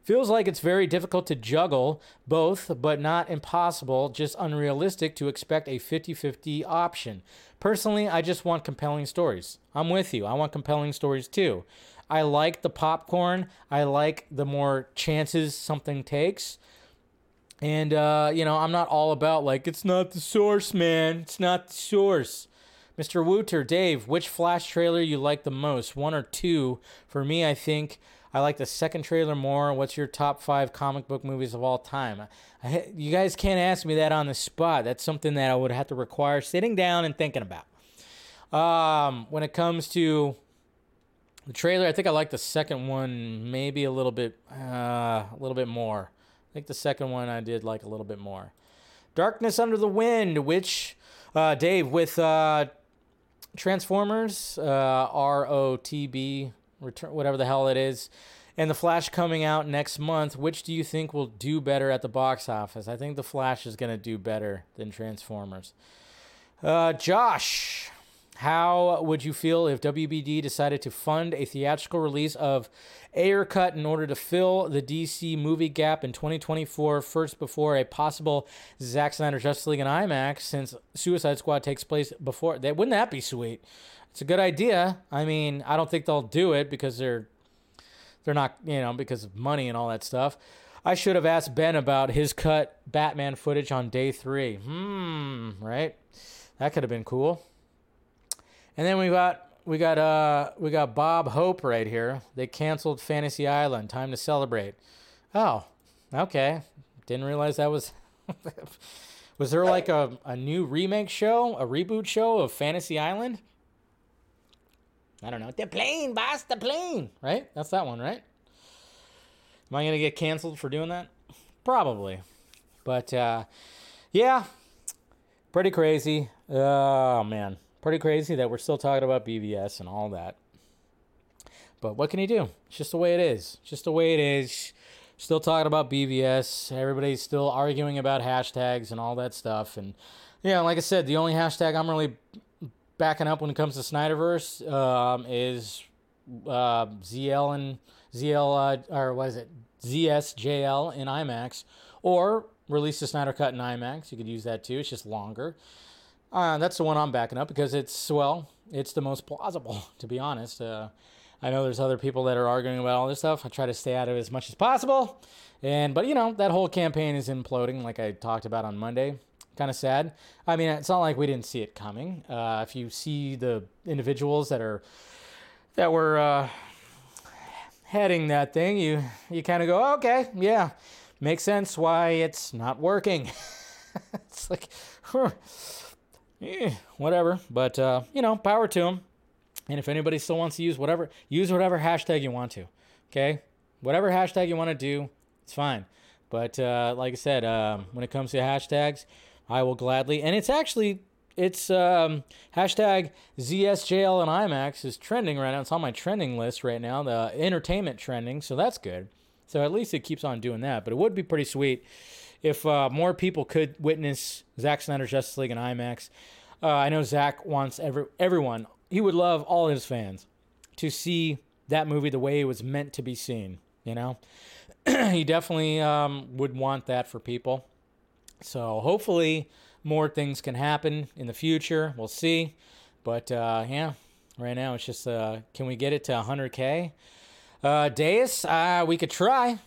Feels like it's very difficult to juggle both, but not impossible, just unrealistic to expect a 50 50 option. Personally, I just want compelling stories. I'm with you. I want compelling stories too. I like the popcorn, I like the more chances something takes. And, uh, you know, I'm not all about like, it's not the source, man. It's not the source. Mr. Wooter, Dave, which Flash trailer you like the most? One or two? For me, I think I like the second trailer more. What's your top five comic book movies of all time? I, you guys can't ask me that on the spot. That's something that I would have to require sitting down and thinking about. Um, when it comes to the trailer, I think I like the second one maybe a little bit, uh, a little bit more. I think the second one I did like a little bit more. Darkness Under the Wind, which uh, Dave with uh, Transformers, uh, ROTB, return, whatever the hell it is, and the Flash coming out next month. Which do you think will do better at the box office? I think the Flash is going to do better than Transformers. Uh, Josh, how would you feel if WBD decided to fund a theatrical release of Ayer Cut in order to fill the DC movie gap in 2024, first before a possible Zack Snyder Justice League in IMAX, since Suicide Squad takes place before? That wouldn't that be sweet? It's a good idea. I mean, I don't think they'll do it because they're they're not, you know, because of money and all that stuff. I should have asked Ben about his cut Batman footage on day three. Hmm, right? That could have been cool. And then we got we got uh we got Bob Hope right here. They canceled Fantasy Island. Time to celebrate. Oh, okay. Didn't realize that was. was there like a, a new remake show, a reboot show of Fantasy Island? I don't know. The plane, boss, the plane. Right? That's that one, right? Am I gonna get canceled for doing that? Probably. But uh, yeah, pretty crazy. Oh man pretty crazy that we're still talking about BVS and all that. But what can you do? It's just the way it is. It's just the way it is. Still talking about BVS. Everybody's still arguing about hashtags and all that stuff. And yeah, like I said, the only hashtag I'm really backing up when it comes to Snyderverse um, is uh, ZL and ZL uh, or what is it? ZSJL in IMAX, or release the Snyder Cut in IMAX. You could use that too. It's just longer. Uh, that's the one I'm backing up because it's well, it's the most plausible, to be honest. Uh, I know there's other people that are arguing about all this stuff. I try to stay out of it as much as possible, and but you know that whole campaign is imploding, like I talked about on Monday. Kind of sad. I mean, it's not like we didn't see it coming. Uh, if you see the individuals that are that were uh, heading that thing, you you kind of go, okay, yeah, makes sense why it's not working. it's like. Eh, whatever. But uh, you know, power to them. And if anybody still wants to use whatever, use whatever hashtag you want to. Okay, whatever hashtag you want to do, it's fine. But uh, like I said, um, when it comes to hashtags, I will gladly. And it's actually it's um, hashtag ZSJL and IMAX is trending right now. It's on my trending list right now, the entertainment trending. So that's good. So at least it keeps on doing that. But it would be pretty sweet if uh, more people could witness Zack Snyder's Justice League in IMAX. Uh, I know Zack wants every everyone. He would love all his fans to see that movie the way it was meant to be seen. You know, he definitely um, would want that for people. So hopefully, more things can happen in the future. We'll see. But uh, yeah, right now it's just uh, can we get it to 100k? Uh, Deus, uh, we could try.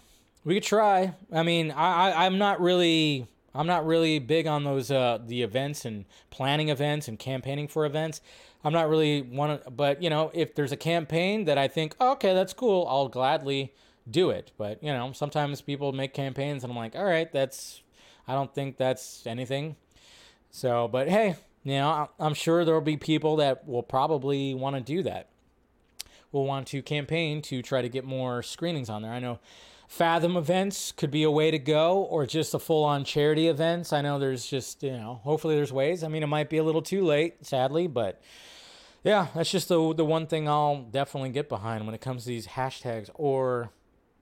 We could try. I mean, I, I I'm not really I'm not really big on those uh the events and planning events and campaigning for events. I'm not really one but you know, if there's a campaign that I think, oh, "Okay, that's cool. I'll gladly do it." But, you know, sometimes people make campaigns and I'm like, "All right, that's I don't think that's anything." So, but hey, you know, I'm sure there'll be people that will probably want to do that. Will want to campaign to try to get more screenings on there. I know Fathom events could be a way to go, or just a full on charity events. I know there's just, you know, hopefully there's ways. I mean, it might be a little too late, sadly, but yeah, that's just the, the one thing I'll definitely get behind when it comes to these hashtags or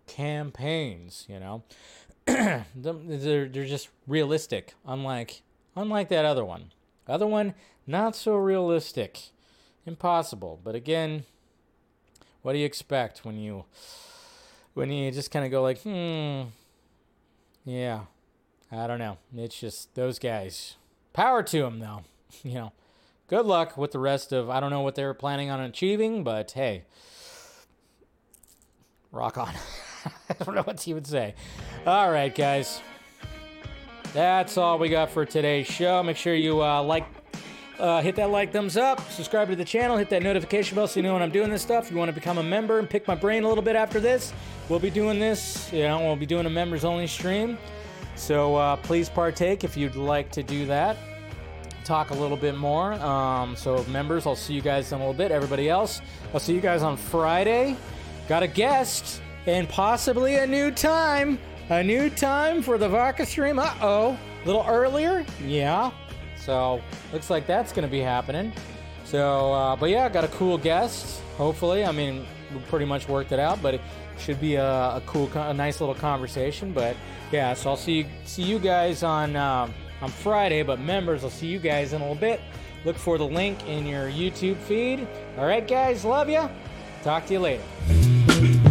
campaigns, you know. they're, they're just realistic, unlike unlike that other one. Other one, not so realistic. Impossible. But again, what do you expect when you when you just kind of go like, hmm, yeah, I don't know. It's just those guys. Power to them, though. You know, good luck with the rest of. I don't know what they were planning on achieving, but hey, rock on. I don't know what you would say. All right, guys. That's all we got for today's show. Make sure you uh, like, uh, hit that like, thumbs up, subscribe to the channel, hit that notification bell so you know when I'm doing this stuff. If you want to become a member and pick my brain a little bit after this, we'll be doing this. You know, we'll be doing a members only stream. So uh, please partake if you'd like to do that. Talk a little bit more. Um, so members, I'll see you guys in a little bit. Everybody else, I'll see you guys on Friday. Got a guest and possibly a new time. A new time for the Vodka stream. Uh oh. A little earlier? Yeah. So looks like that's going to be happening. So, uh, but yeah, got a cool guest. Hopefully, I mean, we pretty much worked it out, but it should be a, a cool, a nice little conversation. But yeah, so I'll see you, see you guys on uh, on Friday. But members, I'll see you guys in a little bit. Look for the link in your YouTube feed. All right, guys, love you. Talk to you later.